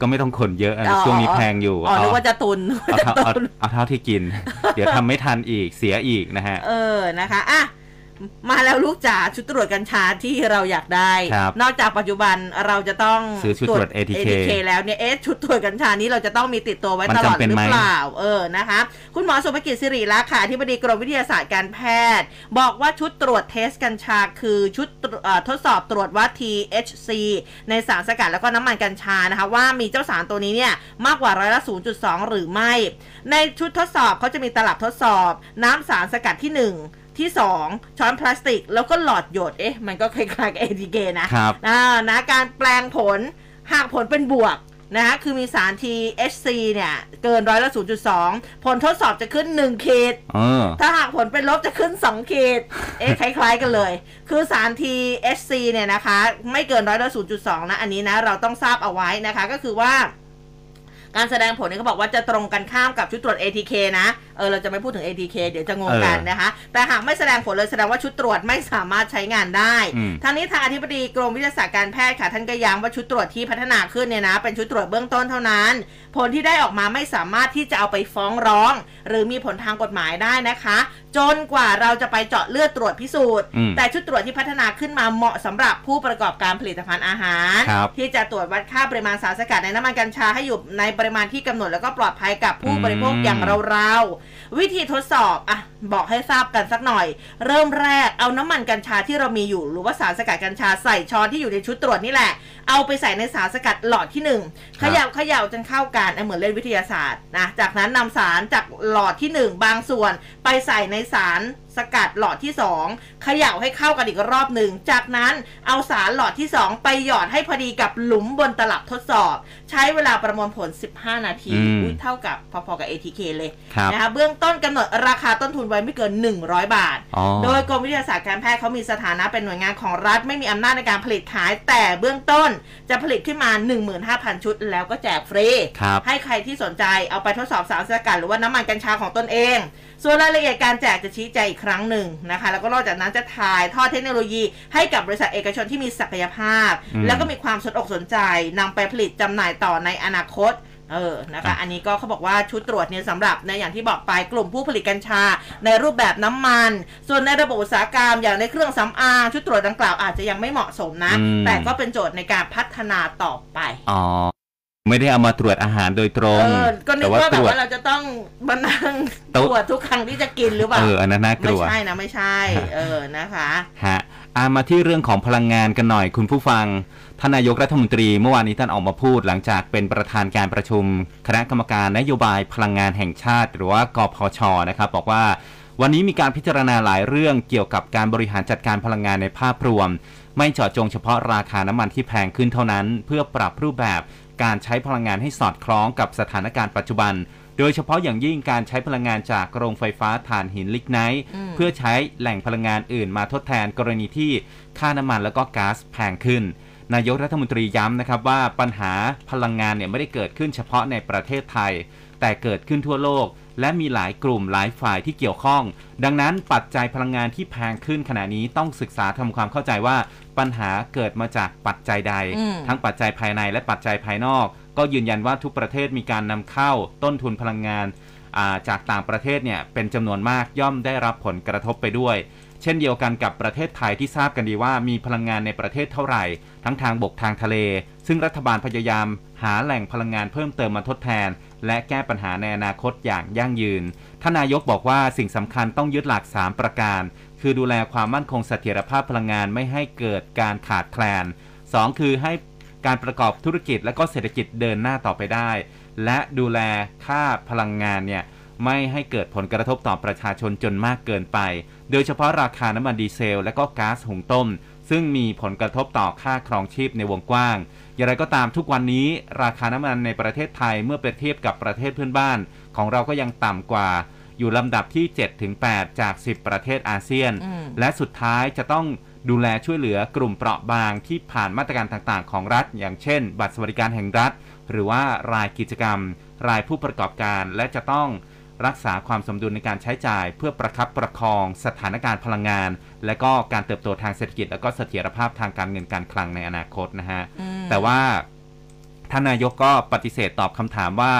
ก็ไม่ต้องขนเยอะนะอ๋อช่วงนี้แพงอยู่อ๋อนึกว่าจะตุนเอาจะเท่าเอาตุนเอาเท่าที่กิน เดี๋ยวทำไม่ทันอีกเสียอีกนะฮะ เออนะคะอะ มาแล้วลูกจ๋าชุดตรวจกัญชาที่เราอยากได้ครับนอกจากปัจจุบันเราจะต้องซื้อชุดตรวจ ATK แล้วเนี่ยเอ๊ะชุดตรวจกัญชานี้เราจะต้องมีติดตัวไว้มันตลอดจำเป็นหรือไหมเปล่าเออนะคะ คุณหมอสุภกิจสิริลักษณ์ค่ะที่บดีกรมวิทยาศาสตร์การแพทย์ บอกว่าชุดตรวจเทสกัญชา คือชุดตรวจเอ่อทดสอบตรวจวัด THC ในสารสกัดแล้วก็น้ำมันกัญชานะคะว่ามีเจ้าสารตัวนี้เนี่ยมากกว่าร้อยละ 0.2 หรือไม่ ในชุดทดสอบเขาจะมีตลับทดสอบน้ำสารสกัดที่ 1 ที่ 2 ช้อนพลาสติก แล้วก็หลอดหยดเอ๊ะ มันก็คล้ายๆกับ ATK นะครับอ่านะการแปลงผลหากผลเป็นบวกนะคะคือมีสาร THC เนี่ย เกินร้อยละ0.2 ผลทดสอบจะขึ้น 1 ขีดเออถ้าหากผลเป็นลบจะขึ้น 2 ขีด เอ๊ะคล้าย ๆ กันเลย คือสาร THC เนี่ยนะคะ ไม่เกินร้อยละ0.2 นะ อันนี้นะ เราต้องทราบเอาไว้นะคะ ก็คือว่า การแสดงผลเนี่ยเขาบอกว่าจะตรงกันข้ามกับชุดตรวจ ATK นะ เออ เราจะไม่พูดถึง ATK เดี๋ยวจะงงกันเออนะคะ แต่หากไม่แสดงผลเลยแสดงว่าชุดตรวจไม่สามารถใช้งานได้อืมทางนี้ทางอธิบดีกรมวิทยาศาสตร์การแพทย์ค่ะ ท่านก็ย้ำว่าชุดตรวจที่พัฒนาขึ้นเนี่ยนะ เป็นชุดตรวจเบื้องต้นเท่านั้น ผลที่ได้ออกมาไม่สามารถที่จะเอาไปฟ้องร้อง หรือมีผลทางกฎหมายได้นะคะจนกว่าเราจะไปเจาะเลือดตรวจพิสูจน์อืมแต่ชุดตรวจที่พัฒนาขึ้นมาเหมาะสำหรับผู้ประกอบการผลิตภัณฑ์อาหารครับที่จะตรวจวัดค่าปริมาณสารสกัดในน้ำมันกัญชาให้อยู่ในปริมาณที่กำหนดแล้วก็ปลอดภัยกับผู้บริโภคอืมอย่างเราๆ วิธีทดสอบอะบอกให้ทราบกันสักหน่อย เริ่มแรกเอาน้ำมันกัญชาที่เรามีอยู่ หรือว่าสารสกัดกัญชาใส่ช้อนที่อยู่ในชุดตรวจนี่แหละ เอาไปใส่ในสารสกัดหลอดที่หนึ่งครัเขบย่าเขย่าจนเข้ากันอะเหมือนเล่นวิทยาศาสตร์นะจากนั้นนำสารจากหลอดที่หนึ่งบางส่วน ไปใส่ในสารส กัดหลอดที่สองเขย่าให้เข้ากันอีกรอบหนึ่ง จากนั้นเอาสารหลอดที่สองไปหยอดให้พอดีกับหลุมบนตลับทดสอบ ใช้เวลาประมวลผล 15 นาทีอืมอุ๊ยเท่ากับพอๆกับ ATK เลยครับนะคะเบื้องต้นกำหนดราคาต้นทุนไว้ไม่เกิน 100 บาทอ๋อโดยกรมวิทยาศาสตร์การแพทย์เขามีสถานะเป็นหน่วยงานของรัฐไม่มีอำนาจในการผลิตขาย แต่เบื้องต้นจะผลิตขึ้นมา 15,000 ชุด แล้วก็แจกฟรีครับให้ใครที่สนใจเอาไปทดสอบสารสกัดหรือว่าน้ำมันกัญชาของตนเอง ส่วนรายละเอียดการแจกจะชี้แจงอีกครั้งหนึ่งนะคะ แล้วก็นอกจากนั้นจะถ่ายทอดเทคโนโลยีให้กับบริษัทเอกชนที่มีศักยภาพอืมแล้วก็มีความสนอกสนใจนำไปผลิตจำหน่ายต่อในอนาคตเออ นะคะ อันนี้ก็เขาบอกว่าชุดตรวจเนี่ยสำหรับในอย่างที่บอกไปกลุ่มผู้ผลิตกัญชา ในรูปแบบน้ำมัน ส่วนในระบบอุตสาหกรรมอย่างในเครื่องสำอางชุดตรวจดังกล่าวอาจจะยังไม่เหมาะสมนะอืมแต่ก็เป็นโจทย์ในการพัฒนาต่อไป อ๋อ ไม่ได้เอามาตรวจอาหารโดยตรงเออก็นึแต่กว่าว่าแบตรบวจ ว่าเราจะต้องมานั่งตตุ๊รวจทุกครั้งที่จะกินหรือเปล่าเอออันนั้นน่ากไม่ลัวใช่นะไม่ใช่ เออนะคะ ฮะอามาที่เรื่องของพลังงานกันหน่อยคุณผู้ฟัง ท่านนายกรัฐมนตรีเมื่อวานนี้ท่านออกมาพูดหลังจากเป็นประธานการประชุม คณะกรรมการนโยบายพลังงานแห่งชาติ หรือว่ากพชนะครับบอกว่า วันนี้มีการพิจารณาหลายเรื่องเกี่ยวกับการบริหารจัดการพลังงานในภาพรวม ไม่เจาะจงเฉพาะราคาน้ำมันที่แพงขึ้นเท่านั้น เพื่อปรับรูปแบบ การใช้พลังงานให้สอดคล้องกับสถานการณ์ปัจจุบัน โดยเฉพาะอย่างยิ่งการใช้พลังงานจากโรงไฟฟ้าถ่านหินลิกไนท์อืมเพื่อใช้แหล่งพลังงานอื่นมาทดแทนกรณีที่ค่าน้ำมันแล้วก็ก๊าซแพงขึ้นนายกรัฐมนตรีย้ำนะครับว่าปัญหาพลังงานเนี่ยไม่ได้เกิดขึ้นเฉพาะในประเทศไทย แต่เกิดขึ้นทั่วโลก และมีหลายกลุ่มหลายฝ่ายที่เกี่ยวข้อง ดังนั้นปัจจัยพลังงานที่แพงขึ้นขณะนี้ต้องศึกษาทำความเข้าใจว่า ปัญหาเกิดมาจากปัจจัยใดอืมทั้งปัจจัยภายในและปัจจัยภายนอก ก็ยืนยันว่าทุกประเทศมีการนำเข้าต้นทุนพลังงานอ่าจากต่างประเทศเนี่ยเป็นจำนวนมากย่อมได้รับผลกระทบไปด้วย เช่นเดียวกันกับประเทศไทยที่ทราบกันดีว่ามีพลังงานในประเทศเท่าไหร่ ทั้งทางบกทางทะเล ซึ่งรัฐบาลพยายามหาแหล่งพลังงานเพิ่มเติมมาทดแทน และแก้ปัญหาในอนาคตอย่างยั่งยืนท่านนายกบอกว่าสิ่งสำคัญต้องยึดหลัก 3 ประการ คือดูแลความมั่นคงเสถียรภาพพลังงานไม่ให้เกิดการขาดแคลน 2 คือให้การประกอบธุรกิจและก็เศรษฐกิจเดินหน้าต่อไปได้ และดูแลค่าพลังงานเนี่ยไม่ให้เกิดผลกระทบต่อประชาชนจนมากเกินไป โดยเฉพาะราคาน้ำมันดีเซล และก็ก๊าซหุงต้ม ซึ่งมีผลกระทบต่อค่าครองชีพในวงกว้าง อย่างไรก็ตามทุกวันนี้ ราคาน้ำมันในประเทศไทยเมื่อเปรียบเทียบกับประเทศเพื่อนบ้าน ของเราก็ยังต่ำกว่า อยู่ลำดับที่ 7-8 จาก 10 ประเทศอาเซียนอืมและสุดท้ายจะต้องดูแลช่วยเหลือกลุ่มเปราะบางที่ผ่านมาตรการต่างๆ ของรัฐ อย่างเช่น บัตรสวัสดิการแห่งรัฐ หรือว่ารายกิจกรรม รายผู้ประกอบการและจะต้องรักษาความสมดุลในการใช้จ่าย เพื่อประคับประคองสถานการณ์พลังงาน และก็การเติบโตทางเศรษฐกิจ และก็เสถียรภาพทางการเงินการคลังในอนาคตนะฮะอืมแต่ว่าท่านนายกก็ปฏิเสธตอบคำถามว่า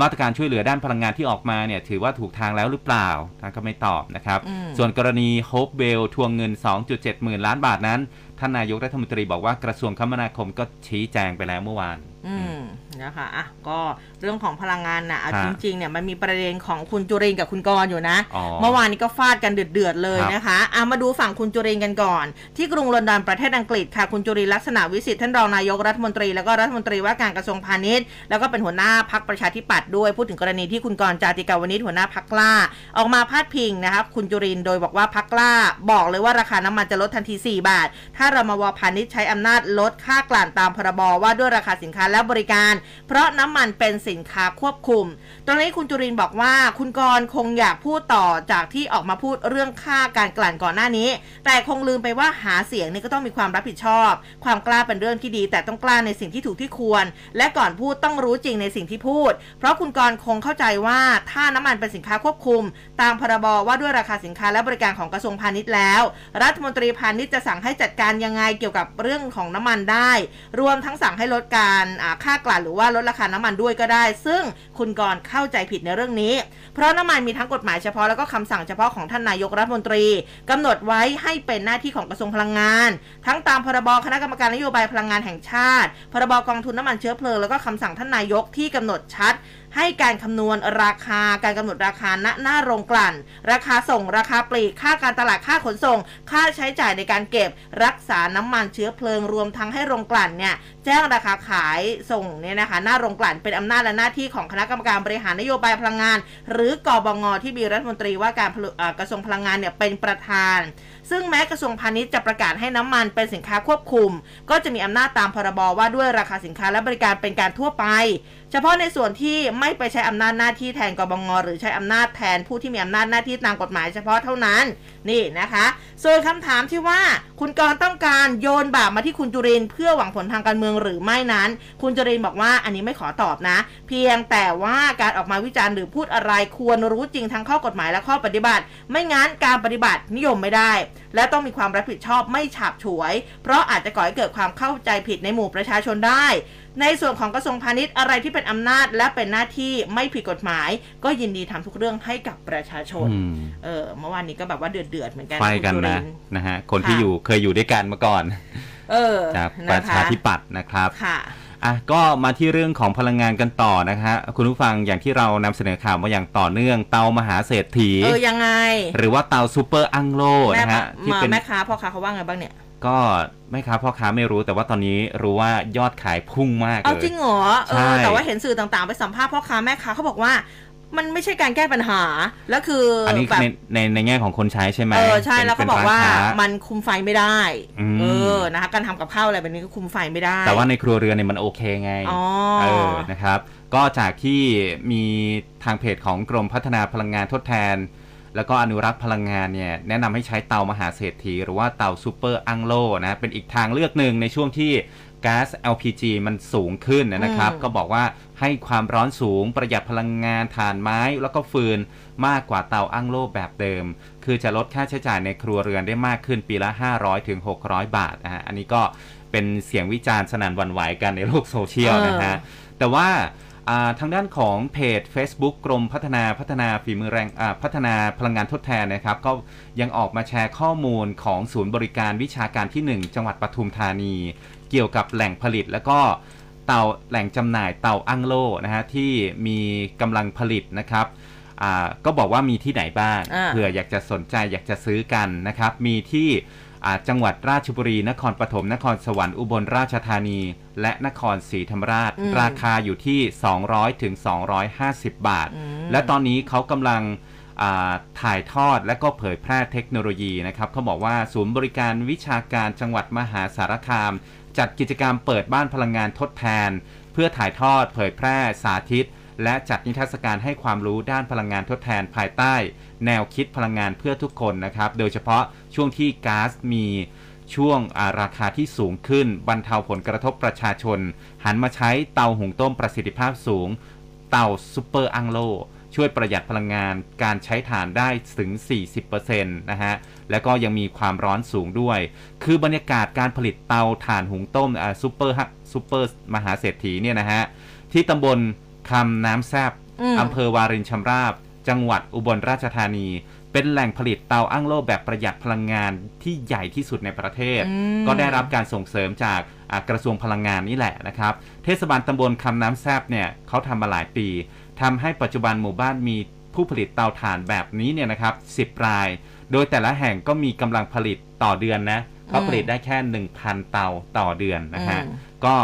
มาตรการช่วยเหลือด้านพลังงานที่ออกมาเนี่ยถือว่าถูกทางแล้วหรือเปล่าท่านก็ไม่ตอบนะครับอืมส่วนกรณีโฮปเวลล์ทวงเงิน 2.7หมื่นล้านบาทนั้น ท่านนายกรัฐมนตรีบอกว่ากระทรวงคมนาคมก็ชี้แจงไปแล้วเมื่อวาน อืมนะคะอะก็เรื่องของพลังงานนะเอาฮะจริงๆเนี่ยมันมีประเด็นของคุณจุรินทร์กับคุณกรณ์อยู่นะอ๋อเมื่อวานนี้ก็ฟาดกันเดือดๆเลยครับนะคะอะมาดูฝั่งคุณจุรินทร์กันก่อน ที่กรุงลอนดอนประเทศอังกฤษค่ะ คุณจุรินทร์ลักษณะวิสิทธิ์ท่านรองนายกรัฐมนตรีแล้วก็รัฐมนตรีว่าการกระทรวงพาณิชย์ แล้วก็เป็นหัวหน้าพักประชาธิปัตย์ด้วยพูดถึงกรณีที่คุณกรณ์จาติกาวนิชหัวหน้าพักกล้า ออกมาพาดพิงนะคะคุณจุรินทร์โดยบอกว่าพักกล้า บอกเลยว่าราคาน้ำมันจะลดทันที 4 บาท ถ้าเรมวพาณิชย์ใช้อำนาจลดค่ากลั่นตามพรบว่าด้วยราคาสินค้าและบริการ เพราะน้ำมันเป็นสินค้าควบคุม ตรงนี้คุณจุรินบอกว่าคุณกรคงอยากพูดต่อจากที่ออกมาพูดเรื่องค่าการกลั่นก่อนหน้านี้ แต่คงลืมไปว่าหาเสียงนี่ก็ต้องมีความรับผิดชอบ ความกล้าเป็นเรื่องที่ดี แต่ต้องกล้าในสิ่งที่ถูกที่ควร และก่อนพูดต้องรู้จริงในสิ่งที่พูด เพราะคุณกรคงเข้าใจว่าถ้าน้ำมันเป็นสินค้าควบคุม ตามพรบว่าด้วยราคาสินค้าและบริการของกระทรวงพาณิชย์แล้ว รัฐมนตรีพาณิชย์จะสั่งให้จัดการยังไงเกี่ยวกับเรื่องของน้ำมันได้ รวมทั้งสั่งให้ลดการค่ากลั่นหรือว่าลดราคาน้ำมันด้วยก็ได้ ซึ่งคุณกรเข้าใจผิดในเรื่องนี้ เพราะน้ำมันมีทั้งกฎหมายเฉพาะแล้วก็คำสั่งเฉพาะของท่านนายกรัฐมนตรีกำหนดไว้ให้เป็นหน้าที่ของกระทรวงพลังงาน ทั้งตามพรบคณะกรรมการนโยบายพลังงานแห่งชาติ พรบกองทุนน้ำมันเชื้อเพลิงแล้วก็คำสั่งท่านนายกที่กำหนดชัด ให้การคำนวณราคาการกำหนดราคาณหน้าโรงกลั่น ราคาส่งราคาปลีกค่าการตลาดค่าขนส่ง ค่าใช้จ่ายในการเก็บ รักษาน้ำมันเชื้อเพลิงรวมทั้งให้โรงกลั่นเนี่ยแจ้งราคาขายส่งเนี่ยนะคะหน้าโรงกลั่นเป็นอำนาจและหน้าที่ของคณะกรรมการบริหารนโยบายพลังงาน หรือกอบงที่มีรัฐมนตรีว่าการกระทรวงพลังงานเนี่ยเป็นประธาน ซึ่งแม้กระทรวงพาณิชย์จะประกาศให้น้ำมันเป็นสินค้าควบคุม ก็จะมีอำนาจตามพรบว่าด้วยราคาสินค้าและบริการเป็นการทั่วไป เฉพาะในส่วนที่ไม่ไปใช้อำนาจหน้าที่แทนกบงหรือใช้อำนาจแทนผู้ที่มีอำนาจหน้าที่ตามกฎหมายเฉพาะเท่านั้นนี่นะคะ ส่วนคำถามที่ว่าคุณกรต้องการโยนบาปมาที่คุณจุรินเพื่อหวังผลทางการเมืองหรือไม่นั้น คุณจุรินบอกว่าอันนี้ไม่ขอตอบนะ เพียงแต่ว่าการออกมาวิจารณ์หรือพูดอะไรควรรู้จริงทั้งข้อกฎหมายและข้อปฏิบัติ ไม่งั้นการปฏิบัตินิยมไม่ได้และต้องมีความรับผิดชอบไม่ฉาบฉวย เพราะอาจจะก่อให้เกิดความเข้าใจผิดในหมู่ประชาชนได้ ในส่วนของกระทรวงพาณิชย์อะไรที่เป็นอำนาจและเป็นหน้าที่ไม่ผิดกฎหมาย ก็ยินดีทำทุกเรื่องให้กับประชาชนอืมเออเมื่อวานนี้ก็แบบว่าเดือดเดือดๆเหมือนกันไปกันคุณจุรินะทร์นะฮะคนที่ค่ะอยู่เคยอยู่ด้วยกันมาก่อน เออจากปนะระคะชาธิปัตย์นะครับค่ะ อะก็มาที่เรื่องของพลังงานกันต่อนะฮะคุณผู้ฟังอย่างที่เรานำเสนอข่าวมาอย่างต่อเนื่องเตามหาเศรษฐีเออยังไง หรือว่าเตาซูเปอร์อังโลแม่นะฮะที่มาเป็นแม่ค้าพ่อค้าเขาว่าไงบ้างเนี่ย ก็ไม่ค้าพ่อค้าไม่รู้แต่ว่าตอนนี้รู้ว่ายอดขายพุ่งมากเอาเลยจริงเหรอเอใช่อแต่ว่าเห็นสื่อต่างๆ ไปสัมภาษณ์พ่อค้าแม่ค้าเขาบอกว่า มันไม่ใช่การแก้ปัญหา แล้วคืออันนี้แบบในในในแง่ของคนใช้ใช่ไหมเออใช่ป็นแล้วเขาป็นบอกว่าร้นค้มันคุมไฟไม่ได้อืมเออนะคะการทำกับข้าวอะไรแบบนี้ก็คุมไฟไม่ได้ แต่ว่าในครัวเรือนเนี่ยมันโอเคไงอ๋อเออนะครับ ก็จากที่มีทางเพจของกรมพัฒนาพลังงานทดแทน แล้วก็อนุรักษ์พลังงานเนี่ยแนะนำให้ใช้เตามหาเศรษฐี หรือว่าเตาซูเปอร์อังโลนะเป็นอีกทางเลือกหนึ่งในช่วงที่ ก๊าซ LPG มันสูงขึ้นนะครับอืมก็บอกว่าให้ความร้อนสูงประหยัดพลังงานถ่านไม้แล้วก็ฟืนมากกว่าเตาอั้งโลแบบเดิม คือจะลดค่าใช้จ่ายในครัวเรือนได้มากขึ้นปีละ 500ถึง600 บาทนะฮะอันนี้ก็เป็นเสียงวิจารณ์สนั่นหวันไหวกันในโลกโซเชียลนะฮะแต่ว่าอ่าทางด้านของเพจ Facebook กรมพัฒนาพัฒนาฝีมือแรงอ่าพัฒนาพลังงานทดแทนนะครับ ก็ยังออกมาแชร์ข้อมูลของศูนย์บริการวิชาการที่ 1 จังหวัดปทุมธานี เกี่ยวกับแหล่งผลิตแล้วก็เตาแหล่งจำหน่ายเตาอั้งโลนะฮะที่มีกำลังผลิตนะครับอ่าก็บอกว่ามีที่ไหนบ้างอ่าเผื่ออยากจะสนใจอยากจะซื้อกันนะครับ มีที่อ่าจังหวัดราชบุรี นครปฐมนครสวรรค์อุบลราชธานี และนครศรีธรรมราชอืมราคาอยู่ที่ 200ถึง250 บาทอืมและตอนนี้เขากำลังอ่าถ่ายทอดและก็เผยแพร่เทคโนโลยีนะครับเขาบอกว่าศูนย์บริการวิชาการจังหวัดมหาสารคาม จัดกิจกรรมเปิดบ้านพลังงานทดแทน เพื่อถ่ายทอดเผยแพร่สาธิต และจัดนิทรรศการให้ความรู้ด้านพลังงานทดแทนภายใต้ แนวคิดพลังงานเพื่อทุกคนนะครับ โดยเฉพาะช่วงที่ก๊าซมีช่วงาราคาที่สูงขึ้น บรรเทาผลกระทบประชาชน หันมาใช้เตาหุงต้มประสิทธิภาพสูง เตาซูเปอร์อังโลช่วยประหยัดพลังงานการใช้ถ่านได้ถึง 40%นะฮะ แล้วก็ยังมีความร้อนสูงด้วย คือบรรยากาศการผลิตเตาถ่านหุงต้มอ่าซูเปอร์ฮะซูเปอร์มหาเศรษฐีเนี่ยนะฮะ ที่ตำบลคำน้ำแซบอืมอำเภอวารินชำราบ จังหวัดอุบลราชธานี เป็นแหล่งผลิตเตาอั้งโล่แบบประหยัดพลังงานที่ใหญ่ที่สุดในประเทศอืมก็ได้รับการส่งเสริมจากอ่ากระทรวงพลังงานนี่แหละนะครับ เทศบาลตำบลคำน้ำแซบเนี่ยเขาทำมาหลายปีทำให้ปัจจุบันหมู่บ้านมีผู้ผลิตเตาถ่านแบบนี้เนี่ยนะครับ 10 ราย โดยแต่ละแห่งก็มีกำลังผลิตต่อเดือนนะเขาผลิตได้แค่ 1,000 เตาต่อเดือนนะฮะอืมก็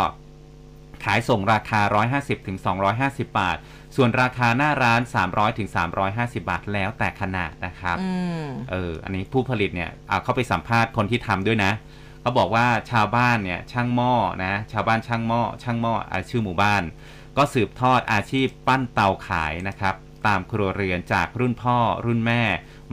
ขายส่งราคา 150ถึง250 บาท ส่วนราคาหน้าร้าน 300ถึง350 บาทแล้วแต่ขนาดนะครับอืมเอออันนี้ผู้ผลิตเนี่ยเอาเขาไปสัมภาษณ์คนที่ทำด้วยนะเขาบอกว่าชาวบ้านเนี่ยช่างหม้อนะชาวบ้านช่างหม้อช่างหม้ออาชื่อหมู่บ้าน ก็สืบทอดอาชีพปั้นเตาขายนะครับ ตามครัวเรือนจากรุ่นพ่อรุ่นแม่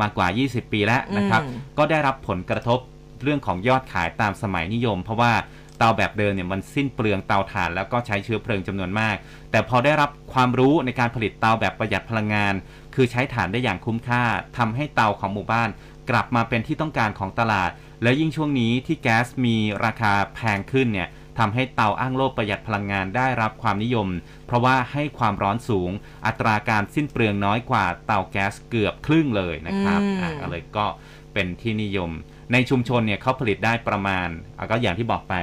มากว่า 20 ปีแล้วนะครับอืมก็ได้รับผลกระทบเรื่องของยอดขายตามสมัยนิยม เพราะว่าเตาแบบเดิมเนี่ยมันสิ้นเปลืองเตาถ่านแล้วก็ใช้เชื้อเพลิงจำนวนมาก แต่พอได้รับความรู้ในการผลิตเตาแบบประหยัดพลังงาน คือใช้ถ่านได้อย่างคุ้มค่าทำให้เตาของหมู่บ้าน กลับมาเป็นที่ต้องการของตลาด และยิ่งช่วงนี้ที่แก๊สมีราคาแพงขึ้นเนี่ย ทำให้เตาอ้างโลกประหยัดพลังงานได้รับความนิยม เพราะว่าให้ความร้อนสูง อัตราการสิ้นเปลืองน้อยกว่าเตาแก๊สเกือบครึ่งเลยนะครับอืมอะก็เลยก็เป็นที่นิยม ในชุมชนเนี่ยเขาผลิตได้ประมาณอะก็อย่างที่บอกไป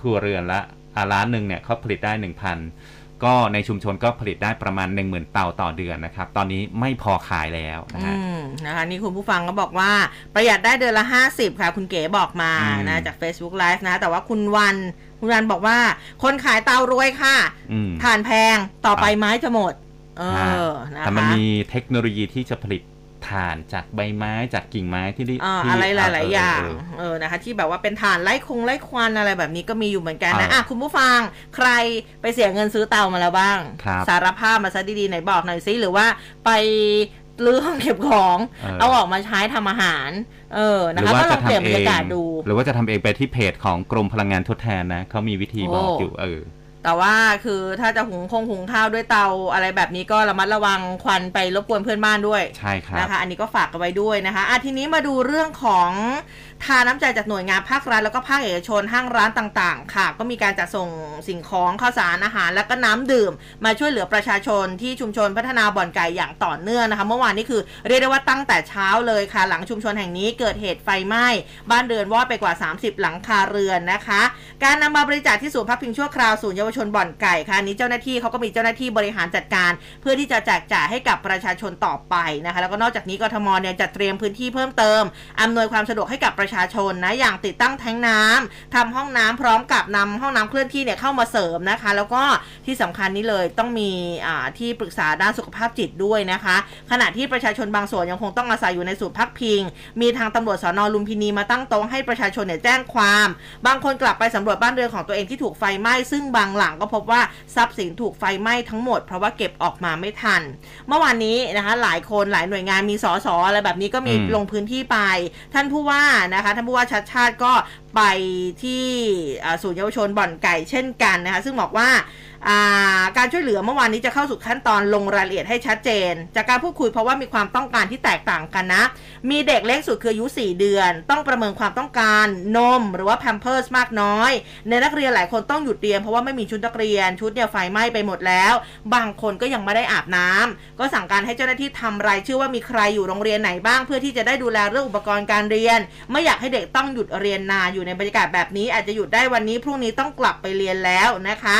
ครัวเรือนละอะร้านหนึ่งเนี่ยเขาผลิตได้ 1,000 ก็ในชุมชนก็ผลิตได้ประมาณ 10,000 เตาต่อเดือนนะครับ ตอนนี้ไม่พอขายแล้วนะอืฮะมนะคะนี่คุณผู้ฟังก็บอกว่าประหยัดได้เดือนละ 50 ค่ะ คุณเก๋บอกมาอืมนะจาก Facebook Live นะ แต่ว่าคุณวันคุณวันบอกว่า คนขายเตารวยค่ะอืมถ่านแพงต่อไปอะไม้จะหมด เออนะคะแต่มันมีเทคโนโลยีที่จะผลิต ถ่านจากใบไม้จากกิ่งไม้ที่ได้อ่าที่อะไรหลาย ๆ อย่างเออเออนะคะ ที่แบบว่าเป็นถ่านไล่คงไล่ควันอะไรแบบนี้ก็มีอยู่เหมือนกันนะอ่าอะคุณผู้ฟังใครไปเสียเงินซื้อเตามาแล้วบ้างครับสารภาพมาซะดี ๆ ไหนบอกหน่อยซิหรือว่าไปรื้อห้องเก็บของเออเอาออกมาใช้ทำอาหาร เออหนะรือคะว่าก็ลจะองเปลี่ยนทำบรเอรยางกาศดู หรือว่าจะทำเองไปที่เพจของกรมพลังงานทดแทนนะเขามีวิธีบอกโอ้อยู่เออ แต่ว่าคือถ้าจะหุงคงหุงข้าวด้วยเตาอะไรแบบนี้ก็ระมัดระวังควันไปรบกวนเพื่อนบ้านด้วยใช่ครับนะคะ อันนี้ก็ฝากกันไว้ด้วยนะคะอะทีนี้มาดูเรื่องของทานน้ำใจจากหน่วยงานภาครัฐแล้วก็ภาคเอกชนห้างร้านต่างๆ ค่ะ ก็มีการจัดส่งสิ่งของข้าวสารอาหาร และก็น้ำดื่ม มาช่วยเหลือประชาชนที่ชุมชนพัฒนาบ่อนไก่อย่างต่อเนื่องนะคะ เมื่อวานนี้คือเรียกได้ว่าตั้งแต่เช้าเลยค่ะ หลังชุมชนแห่งนี้เกิดเหตุไฟไหม้บ้านเรือนวอดไปกว่า 30 หลังคาเรือนนะคะ การนำมาบริจาคที่ศูนย์พักพิงชั่วคราวศูนย์เยาวชนบ่อนไก่ค่ะนี้เจ้าหน้าที่เขาก็มีเจ้าหน้าที่บริหารจัดการ เพื่อที่จะแจกจ่ายให้กับประชาชนต่อไปนะคะแล้วก็นอกจากนี้กทมเนี่ยจัดเตรียมพื้นที่เพิ่มเติมอำนวยความสะดวกให้กับประชาชนนะอย่างติดตั้งแทงน้ำทำห้องน้ำพร้อมกับนำห้องน้ำเคลื่อนที่เนี่ยเข้ามาเสริมนะคะ แล้วก็ที่สำคัญนี้เลยต้องมีที่ปรึกษาด้านสุขภาพจิตด้วยนะคะ ขณะที่ประชาชนบางส่วนยังคงต้องอาศัยอยู่ในศูนย์พักพิง มีทางตำรวจสอนอลุมพินีมาตั้งโต๊ะให้ประชาชนเนี่ยแจ้งความ บางคนกลับไปสำรวจบ้านเรือนของตัวเองที่ถูกไฟไหม้ซึ่งบางหลังลังก็พบว่าทรัพย์สินถูกไฟไหม้ทั้งหมด เพราะว่าเก็บออกมาไม่ทัน เมื่อวานนี้นะคะ หลายคนหลายหน่วยงานมีสอสออะไรแบบนี้ก็มีอืมลงพื้นที่ไป ท่านผู้ว่านะคะ ท่านผู้ว่าชัดชาติก็ไปที่อ่าศูนย์เยาวชนบ่อนไก่เช่นกันนะคะ ซึ่งบอกว่าอ่า การช่วยเหลือเมื่อวานนี้จะเข้าสู่ขั้นตอนลงรายละเอียดให้ชัดเจน จากการพูดคุยเพราะว่ามีความต้องการที่แตกต่างกันนะ มีเด็กเล็กสุดคืออายุ 4 เดือน ต้องประเมินความต้องการนมหรือว่าแพมเพิร์สมากน้อย ในนักเรียนหลายคนต้องหยุดเรียนเพราะว่าไม่มีชุดนักเรียนชุดเนี่ยไฟไหม้ไปหมดแล้ว บางคนก็ยังไม่ได้อาบน้ำก็สั่งการให้เจ้าหน้าที่ทำรายชื่อว่ามีใครอยู่โรงเรียนไหนบ้าง เพื่อที่จะได้ดูแลเรื่องอุปกรณ์การเรียน ไม่อยากให้เด็กต้องหยุดเรียนนานอยู่ในบรรยากาศแบบนี้ อาจจะหยุดได้วันนี้พรุ่งนี้ต้องกลับไปเรียนแล้วนะคะ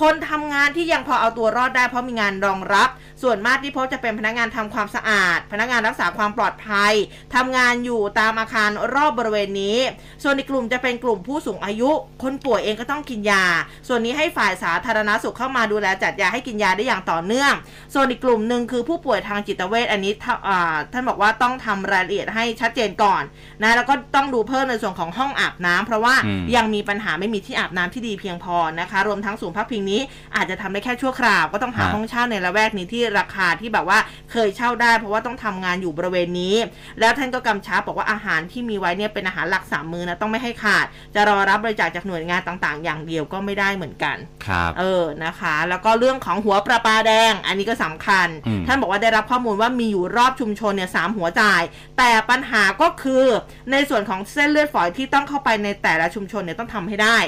คนทำงานที่ยังพอเอาตัวรอดได้เพราะมีงานรองรับ ส่วนมากที่พบจะเป็นพนักงานทำความสะอาด พนักงานรักษาความปลอดภัยทำงานอยู่ตามอาคารรอบบริเวณนี้ ส่วนอีกกลุ่มจะเป็นกลุ่มผู้สูงอายุ คนป่วยเองก็ต้องกินยา ส่วนนี้ให้ฝ่ายสาธารณสุขเข้ามาดูแลจัดยาให้กินยาได้อย่างต่อเนื่อง ส่วนอีกกลุ่มหนึ่งคือผู้ป่วยทางจิตเวชอันนี้ท่าอ่าท่านบอกว่าต้องทำรายละเอียดให้ชัดเจนก่อนนะแล้วก็ต้องดูเพิ่มในส่วนของห้องอาบน้ำเพราะว่าอืมยังมีปัญหาไม่มีที่อาบน้ำที่ดีเพียงพอนะคะ รวมทั้งศูนย์พักพิงนี้อาจจะทำได้แค่ชั่วคราวก็ต้องหาฮะห้องเช่าในละแวกนี้ที่ราคาที่แบบว่าเคยเช่าได้ เพราะว่าต้องทำงานอยู่บริเวณนี้ แล้วท่านก็กำชับบอกว่าอาหารที่มีไว้เนี่ยเป็นอาหารหลักสามมื้อนะต้องไม่ให้ขาด จะรอรับบริจาคจากหน่วยงานต่างๆ อย่างเดียวก็ไม่ได้เหมือนกันครับเออนะคะ แล้วก็เรื่องของหัวประปาแดง อันนี้ก็สำคัญอืมท่านบอกว่าได้รับข้อมูลว่ามีอยู่รอบชุมชนเนี่ยสามหัวจ่าย แต่ปัญหาก็คือในส่วนของเส้นเลือดฝอยที่ต้องเข้าไปในแต่ละชุมชนเนี่ยต้องทำให้ได้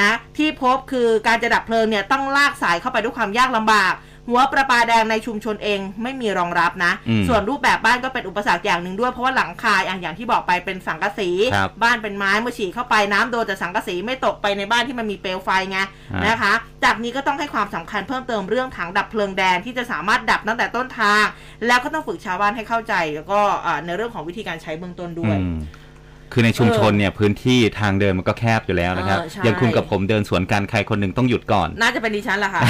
นะที่พบคือการจะดับเพลิงเนี่ยต้องลากสายเข้าไปด้วยความยากลำบาก หัวประปาแดงในชุมชนเองไม่มีรองรับนะอืมส่วนรูปแบบบ้านก็เป็นอุปสรรคอย่างหนึ่งด้วยเพราะว่าหลังคาอย่างอย่างที่บอกไปเป็นสังกะสีครับบ้านเป็นไม้เมื่อฉีดเข้าไปน้ำโดนแต่สังกะสีไม่ตกไปในบ้านที่มันมีเปลวไฟไงฮะนะคะ จากนี้ก็ต้องให้ความสำคัญเพิ่มเติมเรื่องถังดับเพลิงแดงที่จะสามารถดับตั้งแต่ต้นทาง แล้วก็ต้องฝึกชาวบ้านให้เข้าใจ แล้วก็อ่าในเรื่องของวิธีการใช้เบื้องต้นด้วยอืม คือในชุมชนเนี่ยพื้นที่ทางเดินมันก็แคบอยู่แล้วนะครับเออใช่อย่างคุณกับผมเดินสวนกันใครคนหนึ่งต้องหยุดก่อน น่าจะเป็นดิฉันแหละค่ะ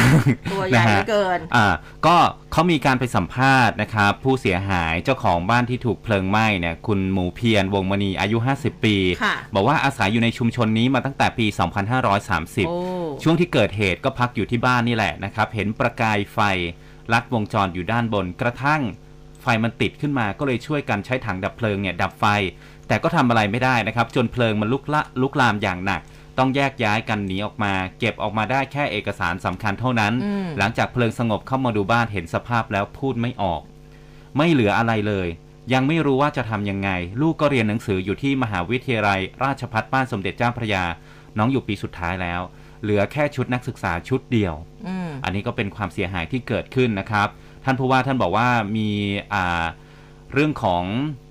ตัวใหญ่เหลือเกิน อ่า ก็เขามีการไปสัมภาษณ์นะครับ ผู้เสียหายเจ้าของบ้านที่ถูกเพลิงไหม้เนี่ยคุณหมูเพียรวงมณีอายุ 50 ปีค่ะบอกว่าอาศัยอยู่ในชุมชนนี้มาตั้งแต่ปีโอ้2530 ช่วงที่เกิดเหตุก็พักอยู่ที่บ้านนี่แหละนะครับ เห็นประกายไฟลัดวงจรอยู่ด้านบนกระทั่งไฟมันติดขึ้นมาก็เลยช่วยกันใช้ถังดับเพลิงเนี่ยดับไฟ แต่ก็ทำอะไรไม่ได้นะครับ จนเพลิงมันลุกละลุกลามอย่างหนัก ต้องแยกย้ายกันหนีออกมา เก็บออกมาได้แค่เอกสารสำคัญเท่านั้นอืมหลังจากเพลิงสงบเข้ามาดูบ้านเห็นสภาพแล้วพูดไม่ออก ไม่เหลืออะไรเลย ยังไม่รู้ว่าจะทำยังไง ลูกก็เรียนหนังสืออยู่ที่มหาวิทยาลัย ราชภัฏบ้านสมเด็จเจ้าพระยา น้องอยู่ปีสุดท้ายแล้ว เหลือแค่ชุดนักศึกษาชุดเดียวอืมอันนี้ก็เป็นความเสียหายที่เกิดขึ้นนะครับ ท่านผู้ว่าท่านบอกว่ามีอ่าเรื่องของ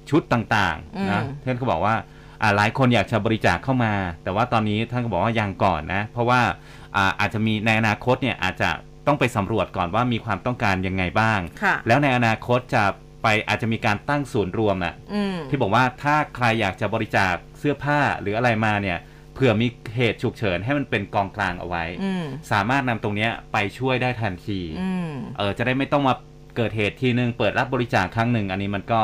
ชุดต่างๆนะอืมท่านก็บอกว่าอ่าหลายคนอยากจะบริจาคเข้ามา แต่ว่าตอนนี้ท่านก็บอกว่ายังก่อนนะ เพราะว่าอ่าอาจจะมีในอนาคตเนี่ยอาจจะต้องไปสำรวจก่อนว่ามีความต้องการยังไงบ้างค่ะแล้วในอนาคตจะไปอาจจะมีการตั้งศูนย์รวมอะอืมที่บอกว่าถ้าใครอยากจะบริจาคเสื้อผ้าหรืออะไรมาเนี่ย เผื่อมีเหตุฉุกเฉินให้มันเป็นกองกลางเอาไว้อืมสามารถนำตรงเนี้ยไปช่วยได้ทันทีอืมเออจะได้ไม่ต้องมาเกิดเหตุทีนึงเปิดรับบริจาคครั้งหนึ่งอันนี้มันก็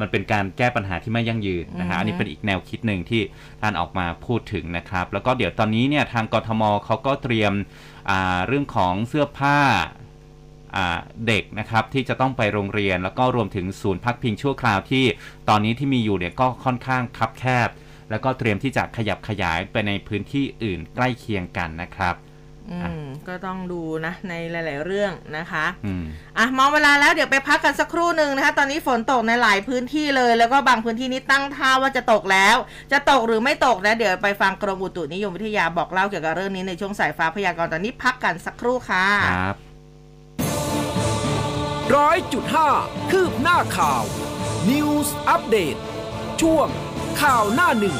มันเป็นการแก้ปัญหาที่ไม่ยั่งยืนนะฮะอือฮึอันนี้เป็นอีกแนวคิดหนึ่งที่ท่านออกมาพูดถึงนะครับ แล้วก็เดี๋ยวตอนนี้เนี่ยทางกทมเขาก็เตรียมอ่าเรื่องของเสื้อผ้าอ่าเด็กนะครับที่จะต้องไปโรงเรียน แล้วก็รวมถึงศูนย์พักพิงชั่วคราวที่ตอนนี้ที่มีอยู่เนี่ยก็ค่อนข้างคับแคบ แล้วก็เตรียมที่จะขยับขยายไปในพื้นที่อื่นใกล้เคียงกันนะครับอืมก็ต้องดูนะในหลาย ๆ เรื่องนะคะอืมอะมองเวลาแล้วเดี๋ยวไปพักกันสักครู่หนึ่งนะคะ ตอนนี้ฝนตกในหลายพื้นที่เลย แล้วก็บางพื้นที่นี้ตั้งท่าว่าจะตกแล้ว จะตกหรือไม่ตกนะเดี๋ยวไปฟังกรมอุตุนิยมวิทยาบอกเล่าเกี่ยวกับเรื่องนี้ในช่วงสายฟ้าพยากรณ์ตอนนี้พักกันสักครู่ค่ะครับร้อยจุดห้าคืบหน้าข่าว News อัปเดตช่วง ข่าวหน้าหนึ่ง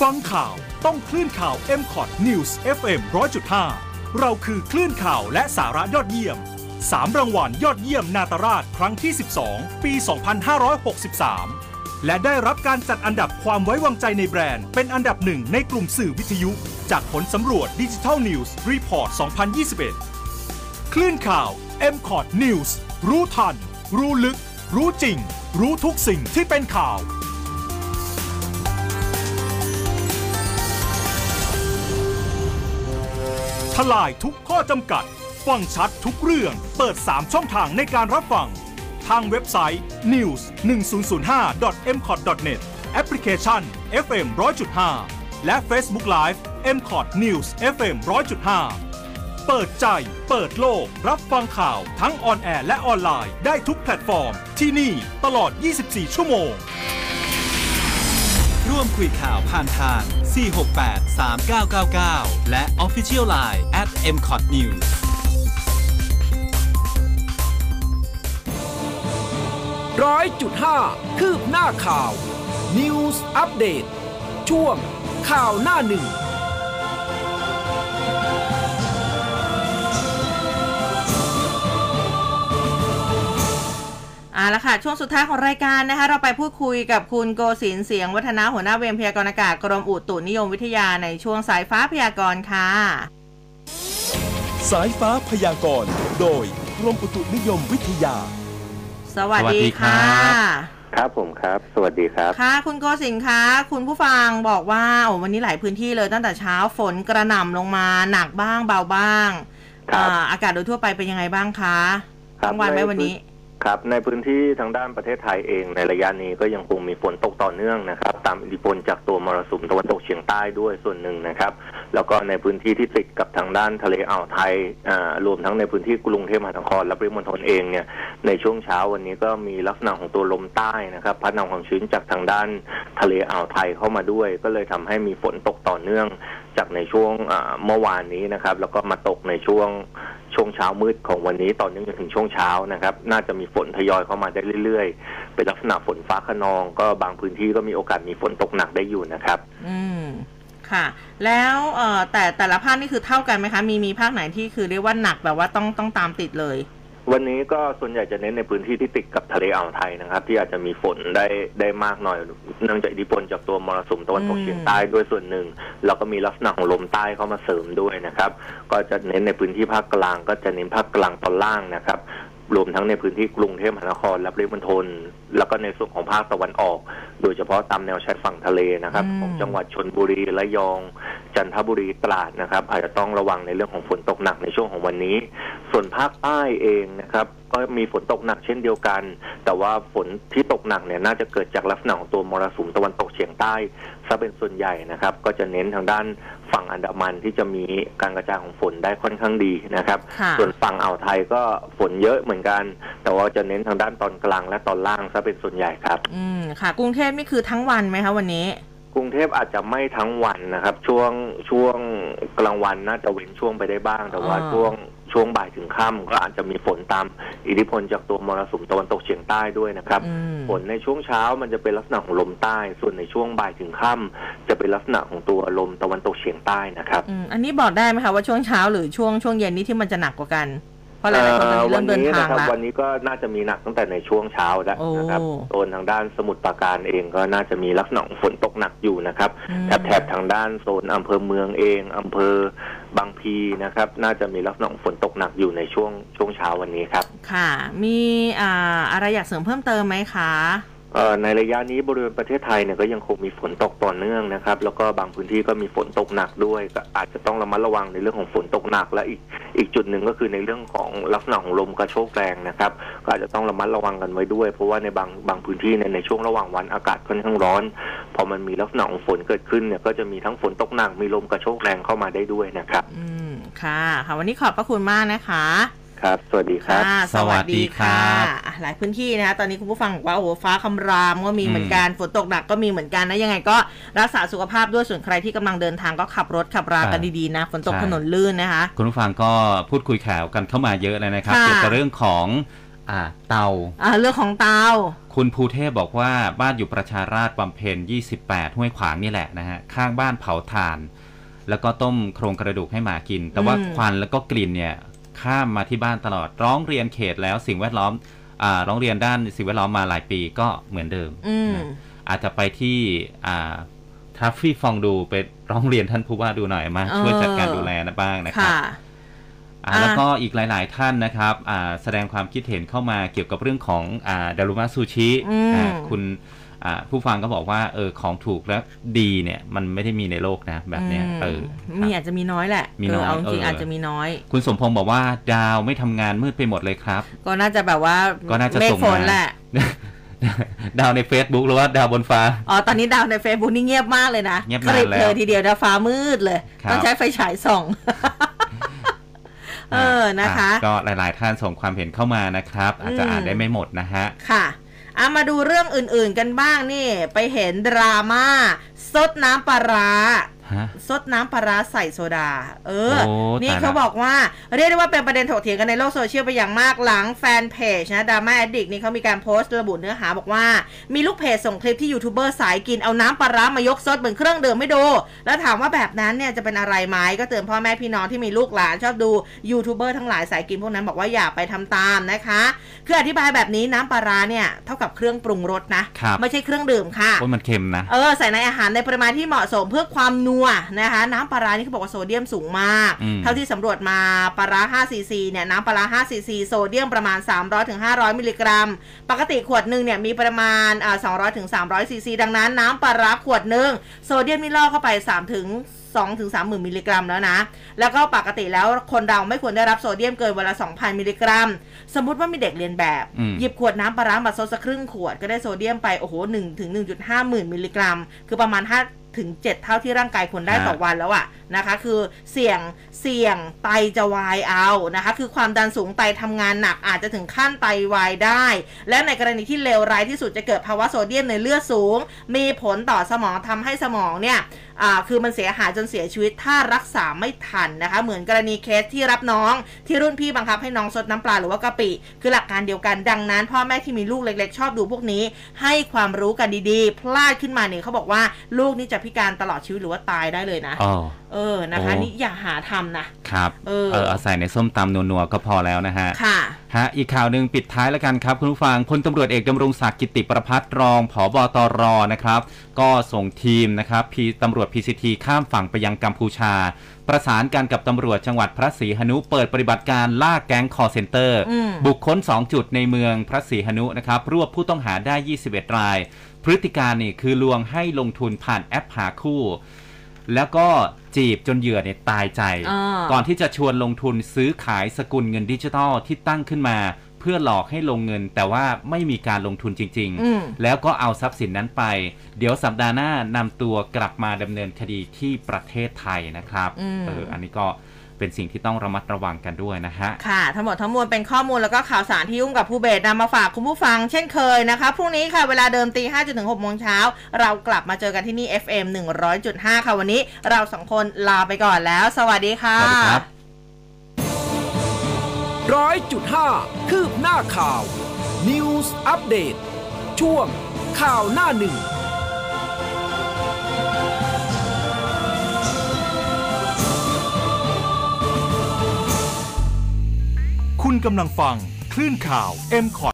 ฟังข่าวต้องคลื่นข่าว m c o t News FM 100.5 เราคือคลื่นข่าวและสาระยอดเยี่ยม 3 รางวัลยอดเยี่ยมนาตราชครั้งที่ 12 ปี 2563 และได้รับการจัดอันดับความไว้วางใจในแบรนด์ เป็นอันดับหนึ่งในกลุ่มสื่อวิทยุ จากผลสำรวจ Digital News Report 2021 คลื่นข่าว m c o t News รู้ทัน รู้ลึก รู้จริง รู้ทุกสิ่งที่เป็นข่าว ทลายทุกข้อจำกัด ฟังชัดทุกเรื่อง เปิด 3 ช่องทางในการรับฟัง ทางเว็บไซต์ news 1 0 0 5 m c o t net แอปพลิเคชัน FM 100.5 และ Facebook Live m c o t News FM 100.5 เปิดใจ เปิดโลก รับฟังข่าวทั้ง on air และออนไลน์ได้ทุกแพลตฟอร์ม ที่นี่ตลอด 24 ชั่วโมง ร่วมคุยข่าวผ่านทาง 468 3999 และ Official Line at m c o t News ร้อยจุดห้าคืบหน้าข่าว News อัปเดตช่วงข่าวหน้าหนึ่ง อาละค่ะ ช่วงสุดท้ายของรายการนะคะ เราไปพูดคุยกับคุณโกศินทร์เสียงวัฒนาหัวหน้าเวรพยากรณ์อากาศกรมอุตุนิยมวิทยาในช่วงสายฟ้าพยากรณ์ค่ะ สายฟ้าพยากรณ์โดยกรมอุตุนิยมวิทยา สวัสสวัสดีดีครัค่ะบครับผมครับ สวัสดีครับ ค่ะ คุณโกศินทร์คะคุณผู้ฟังบอกว่าโอ้วันนี้หลายพื้นที่เลยตั้งแต่เช้าฝนกระหน่ำลงมาหนักบ้างเบาบ้างครับอ่าอากาศโดยทั่วไปเป็นยังไงบ้างคะครับทั้งวันไหมในวันนี้ ครับในพื้นที่ทางด้านประเทศไทยเองในระยะนี้ก็ยังคงมีฝนตกต่อเนื่องนะครับ ตามอิทธิพลจากตัวมรสุมตะวันตกเฉียงใต้ด้วยส่วนหนึ่งนะครับ แล้วก็ในพื้นที่ที่ติดกับทางด้านทะเลอ่าวไทยอ่ารวมทั้งในพื้นที่กรุงเทพมหานครและปริมณฑลเองเนี่ยในช่วงเช้าวันนี้ก็มีลักษณะของตัวลมใต้นะครับพัดนำความชื้นจากทางด้านทะเลอ่าวไทยเข้ามาด้วย ก็เลยทำให้มีฝนตกต่อเนื่อง จากในช่วงเมื่อวานนี้นะครับ แล้วก็มาตกในช่วงช่วงเช้ามืดของวันนี้ต่อเนื่องถึงช่วงเช้านะครับ น่าจะมีฝนทยอยเข้ามาได้เรื่อยๆ เป็นลักษณะฝนฟ้าขนอง ก็บางพื้นที่ก็มีโอกาสมีฝนตกหนักได้อยู่นะครับ อืมค่ะ แล้วแต่แต่ละภาคนี่คือเท่ากันไหมคะ มีมีภาคไหนที่คือเรียกว่าหนักแบบว่าต้องต้องตามติดเลย วันนี้ก็ส่วนใหญ่จะเน้นในพื้นที่ที่ติดกับทะเลอ่าวไทยนะครับ ที่อาจจะมีฝนได้ได้มากหน่อย เนื่องจากอิทธิพลจากตัวมรสุมตะวันตกเฉียงใต้ด้วยส่วนหนึ่ง แล้วก็มีลักษณะของลมใต้เข้ามาเสริมด้วยนะครับ ก็จะเน้นในพื้นที่ภาคกลาง ก็จะเน้นภาคกลางตอนล่างนะครับ รวมทั้งในพื้นที่กรุงเทพมหานครและปริมณฑลแล้วก็ในส่วนของภาคตะวันออก โดยเฉพาะตามแนวชายฝั่งทะเลนะครับ อืม ของจังหวัดชนบุรีระยอง จันทบุรีตราดนะครับ อาจจะต้องระวังในเรื่องของฝนตกหนักในช่วงของวันนี้ ส่วนภาคใต้เองนะครับก็มีฝนตกหนักเช่นเดียวกัน แต่ว่าฝนที่ตกหนักเนี่ยน่าจะเกิดจากลักษณะของตัวมรสุมตะวันตกเฉียงใต้ ซะเป็นส่วนใหญ่นะครับ ก็จะเน้นทางด้านฝั่งอันดามันที่จะมีการกระจายของฝนได้ค่อนข้างดีนะครับค่ะส่วนฝั่งอ่าวไทยก็ฝนเยอะเหมือนกัน แต่ว่าจะเน้นทางด้านตอนกลางและตอนล่างซะเป็นส่วนใหญ่ครับ อืมค่ะ กรุงเทพนี่คือทั้งวันไหมคะวันนี้กรุงเทพอาจจะไม่ทั้งวันนะครับ ช่วงช่วงกลางวันน่าจะเว้นช่วงไปได้บ้าง แต่ว่าอ่าช่วง ช่วงบ่ายถึงค่ำก็อาจจะมีฝนตามอิทธิพลจากตัวมรสุมตะวันตกเฉียงใต้ด้วยนะครับอืมฝนในช่วงเช้ามันจะเป็นลักษณะของลมใต้ ส่วนในช่วงบ่ายถึงค่ำจะเป็นลักษณะของตัวลมตะวันตกเฉียงใต้นะครับอืมอันนี้บอกได้ไหมคะว่าช่วงเช้าหรือช่วงช่วงเย็นนี่ที่มันจะหนักกว่ากัน เพราะหลายๆคนตอนนี้เริ่มเดินทางวัละวันนี้ก็น่าจะมีหนักตั้งแต่ในช่วงเช้าแล้วนะครับโอ้โซนทางด้านสมุทรปราการเองก็น่าจะมีลักษณะของฝนตกหนักอยู่นะครับอืมแถบแถบทางด้านโซนอำเภอเมืองเองอำเภอบางพีนะครับ น่าจะมีลักษณะของฝนตกหนักอยู่ในช่วงช่วงเช้าวันนี้ครับ ค่ะ มีอ่าอะไรอยากเสริมเพิ่มเติมไหมคะเอ่อ ในระยะนี้บริเวณประเทศไทยเนี่ยก็ยังคงมีฝนตกต่อเนื่องนะครับ แล้วก็บางพื้นที่ก็มีฝนตกหนักด้วยก็อาจจะต้องระมัดระวังในเรื่องของฝนตกหนัก และอีกอีกจุดหนึ่งก็คือในเรื่องของลักษณะของลมกระโชกแรงนะครับ ก็อาจจะต้องระมัดระวังกันไว้ด้วย เพราะว่าในบางบางพื้นที่ในในช่วงระหว่างวันอากาศค่อนข้างร้อน พอมันมีลักษณะของฝนเกิดขึ้นเนี่ยก็จะมีทั้งฝนตกหนักมีลมกระโชกแรงเข้ามาได้ด้วยนะครับ อืมค่ะค่ะวันนี้ขอบพระคุณมากนะคะ ครับ สวัสดีครับค่ะสวัสดีครับ อะหลายพื้นที่นะคะตอนนี้คุณผู้ฟังบอกว่าโอ้โหฟ้าคำรามก็มีเหมือนกันฝนตกหนักก็มีเหมือนกันนะยังไงก็รักษาสุขภาพด้วยส่วนใครที่กำลังเดินทางก็ขับรถขับรากันดีๆนะฝนตกใช่ ถนนลื่นนะคะ คุณผู้ฟังก็พูดคุยข่าวกันเข้ามาเยอะเลยนะครับค่ะ เกี่ยวกับเรื่องของอ่าเตา อ่าเรื่องของเตา คุณภูเทพบอกว่าบ้านอยู่ประชาราชบำเพ็ญ 28 ห้วยขวางนี่แหละนะฮะ ข้างบ้านเผาถ่าน แล้วก็ต้มโครงกระดูกให้หมากิน แต่ว่าอืม ควันแล้วก็กลิ่นเนี่ย ข้ามมาที่บ้านตลอด ร้องเรียนเขตแล้วสิ่งแวดล้อมอ่าร้องเรียนด้านสิ่งแวดล้อมมาหลายปีก็เหมือนเดิมอืมนะอาจจะไปที่อ่าทัฟฟี่ฟองดูไปร้องเรียนท่านผู้ว่าดูหน่อยมาช่วยจัดการดูแลนะบ้างนะครับค่ะอ่าอะแล้วก็อีกหลาย ๆ ท่านนะครับอ่าแสดงความคิดเห็นเข้ามาเกี่ยวกับเรื่องของอ่าดารุมาซูชิอืมอ่าคุณอ่า ผู้ฟังก็บอกว่าเออของถูกและดีเนี่ยมันไม่ได้มีในโลกนะ แบบเนี้ยอืมเออมีครับอาจจะมีน้อยแหละมีน้อยเเอาจริงเออออาจจะมีน้อย คุณสมพงศ์บอกว่าดาวไม่ทำงานมืดไปหมดเลยครับ ก็น่าจะแบบว่าก็น่าจะเมฆส่งฝนมาแหละดาวใน Facebook หรือว่าดาวบนฟ้า อ๋อ ตอนนี้ดาวใน Facebook นี่เงียบมากเลยนะเงียบกริบนานแล้วเลยทีเดียวดาวฟ้ามืดเลยครับต้องใช้ไฟฉายส่อง เออนะคะอ่ก็หลาย ๆ ท่านส่งความเห็นเข้ามานะครับ อาจจะอืมอ่านได้ไม่หมดนะฮะ ค่ะ เอามาดูเรื่องอื่นๆกันบ้างนี่ ไปเห็นดราม่าซดน้ำปลาร้า ซดน้ำปลาร้าใส่โซดา เออโอ้นี่ตายละเขาบอกว่า เรียกได้ว่าเป็นประเด็นถกเถียงกันในโลกโซเชียลไปอย่างมากหลังแฟนเพจนะ Drama-addict นี่เขามีการโพสต์ระบุเนื้อหาบอกว่า มีลูกเพจส่งคลิปที่ยูทูบเบอร์สายกินเอาน้ำปลาร้ามายกซดเหมือนเครื่องดื่มให้ดู แล้วถามว่าแบบนั้นเนี่ยจะเป็นอะไรไหมก็เตือนพ่อแม่พี่น้องที่มีลูกหลานชอบดูยูทูบเบอร์ทั้งหลายสายกินพวกนั้นบอกว่าอย่าไปทำตามนะคะคืออธิบายแบบนี้น้ำปลาร้าเนี่ยเท่ากับเครื่องปรุงรสนะครับไม่ใช่เครื่องดื่มค่ะโอ้ยมันเค็มนะ เออใส่ในอาหารในปริมาณที่เหมาะสมเพื่อความนัวนะคะน้ำปลาร้านี่เขาบอกว่าโซเดียมสูงมากอืมเท่าที่สำรวจมาปลาร้า5ซีซีเนี่ยน้ำปลาร้า5ซีซีโซเดียมประมาณ 300ถึง500 มิลลิกรัม ปกติขวดหนึ่งเนี่ยมีประมาณอ่า200ถึง300ซีซีดังนั้นน้ำปลาร้าขวดหนึ่งโซเดียมนี่ล่อเข้าไป3ถึง2ถึง3หมื่นมิลลิกรัมแล้วนะ แล้วก็ปกติแล้วคนเราไม่ควรได้รับโซเดียมเกินวันละ 2,000 มิลลิกรัม สมมุติว่ามีเด็กเลียนแบบอืมหยิบขวดน้ำปลาร้ามาซดสักครึ่งขวดก็ได้โซเดียมไป โอ้โห1ถึง1.5 หมื่นมิลลิกรัม คือประมาณ 5 ถึง 7 เท่าที่ร่างกายควรได้ต่อวันแล้วอะนะคะ คือเสี่ยงเสี่ยงไตจะวายเอานะคะ คือความดันสูงไตทำงานหนักอาจจะถึงขั้นไตวายได้ และในกรณีที่เลวร้ายที่สุดจะเกิดภาวะโซเดียมในเลือดสูง มีผลต่อสมองทำให้สมองเนี่ยอ่าคือมันเสียหายจนเสียชีวิตถ้ารักษาไม่ทันนะคะ เหมือนกรณีเคสที่รับน้องที่รุ่นพี่บังคับให้น้องซดน้ำปลาหรือว่ากะปิ คือหลักการเดียวกันดังนั้น พ่อแม่ที่มีลูกเล็กๆ ชอบดูพวกนี้ ให้ความรู้กันดีๆ พลาดขึ้นมาเนี่ยเขาบอกว่าลูกนี่จะพิการตลอดชีวิตหรือว่าตายได้เลยนะอ๋อเออนะคะโอ้นี่อย่าหาทำนะครับเออเอาใส่ในส้มตำนัวๆก็พอแล้วนะฮะค่ะฮะอีกข่าวหนึ่งปิดท้ายแล้วกันครับ คุณผู้ฟังพลตำรวจเอกดำรงศักดิ์กิตติประภัสร์รองผบตรนะครับ ก็ส่งทีมนะครับทีมตำรวจ PCT ข้ามฝั่งไปยังกัมพูชา ประสานกันกับตำรวจจังหวัดพระสีหนุเปิดปฏิบัติการล่าแก๊งคอลเซ็นเตอร์อืมบุกค้น 2 จุดในเมืองพระสีหนุนะครับ รวบผู้ต้องหาได้ 21 ราย พฤติการนี่คือลวงให้ลงทุนผ่านแอปหาคู่ แล้วก็จีบจนเหยื่อเนี่ยตายใจอ่าก่อนที่จะชวนลงทุนซื้อขายสกุลเงินดิจิทัลที่ตั้งขึ้นมาเพื่อหลอกให้ลงเงิน แต่ว่าไม่มีการลงทุนจริงอืมๆแล้วก็เอาทรัพย์สินนั้นไป เดี๋ยวสัปดาห์หน้านำตัวกลับมาดำเนินคดีที่ประเทศไทยนะครับอืมเอออันนี้ก็เป็นสิ่งที่ต้องระมัดระวังกันด้วยนะฮะ ค่ะ ทั้งหมดทั้งมวลเป็นข้อมูลแล้วก็ข่าวสารที่ยุ่งกับผู้เบสนำมาฝากคุณผู้ฟังเช่นเคยนะคะ พรุ่งนี้ค่ะ เวลาเดิมตีห้าจนถึงหกโมงเช้า เรากลับมาเจอกันที่นี่ FM 100.5 ค่ะ วันนี้เราสองคนลาไปก่อนแล้ว สวัสดีค่ะ สวัสดีครับ ร้อยจุดห้าคืบหน้าข่าว News Update ช่วงข่าวหน้าหนึ่งคุณกำลังฟัง คลื่นข่าว m อ็มคอ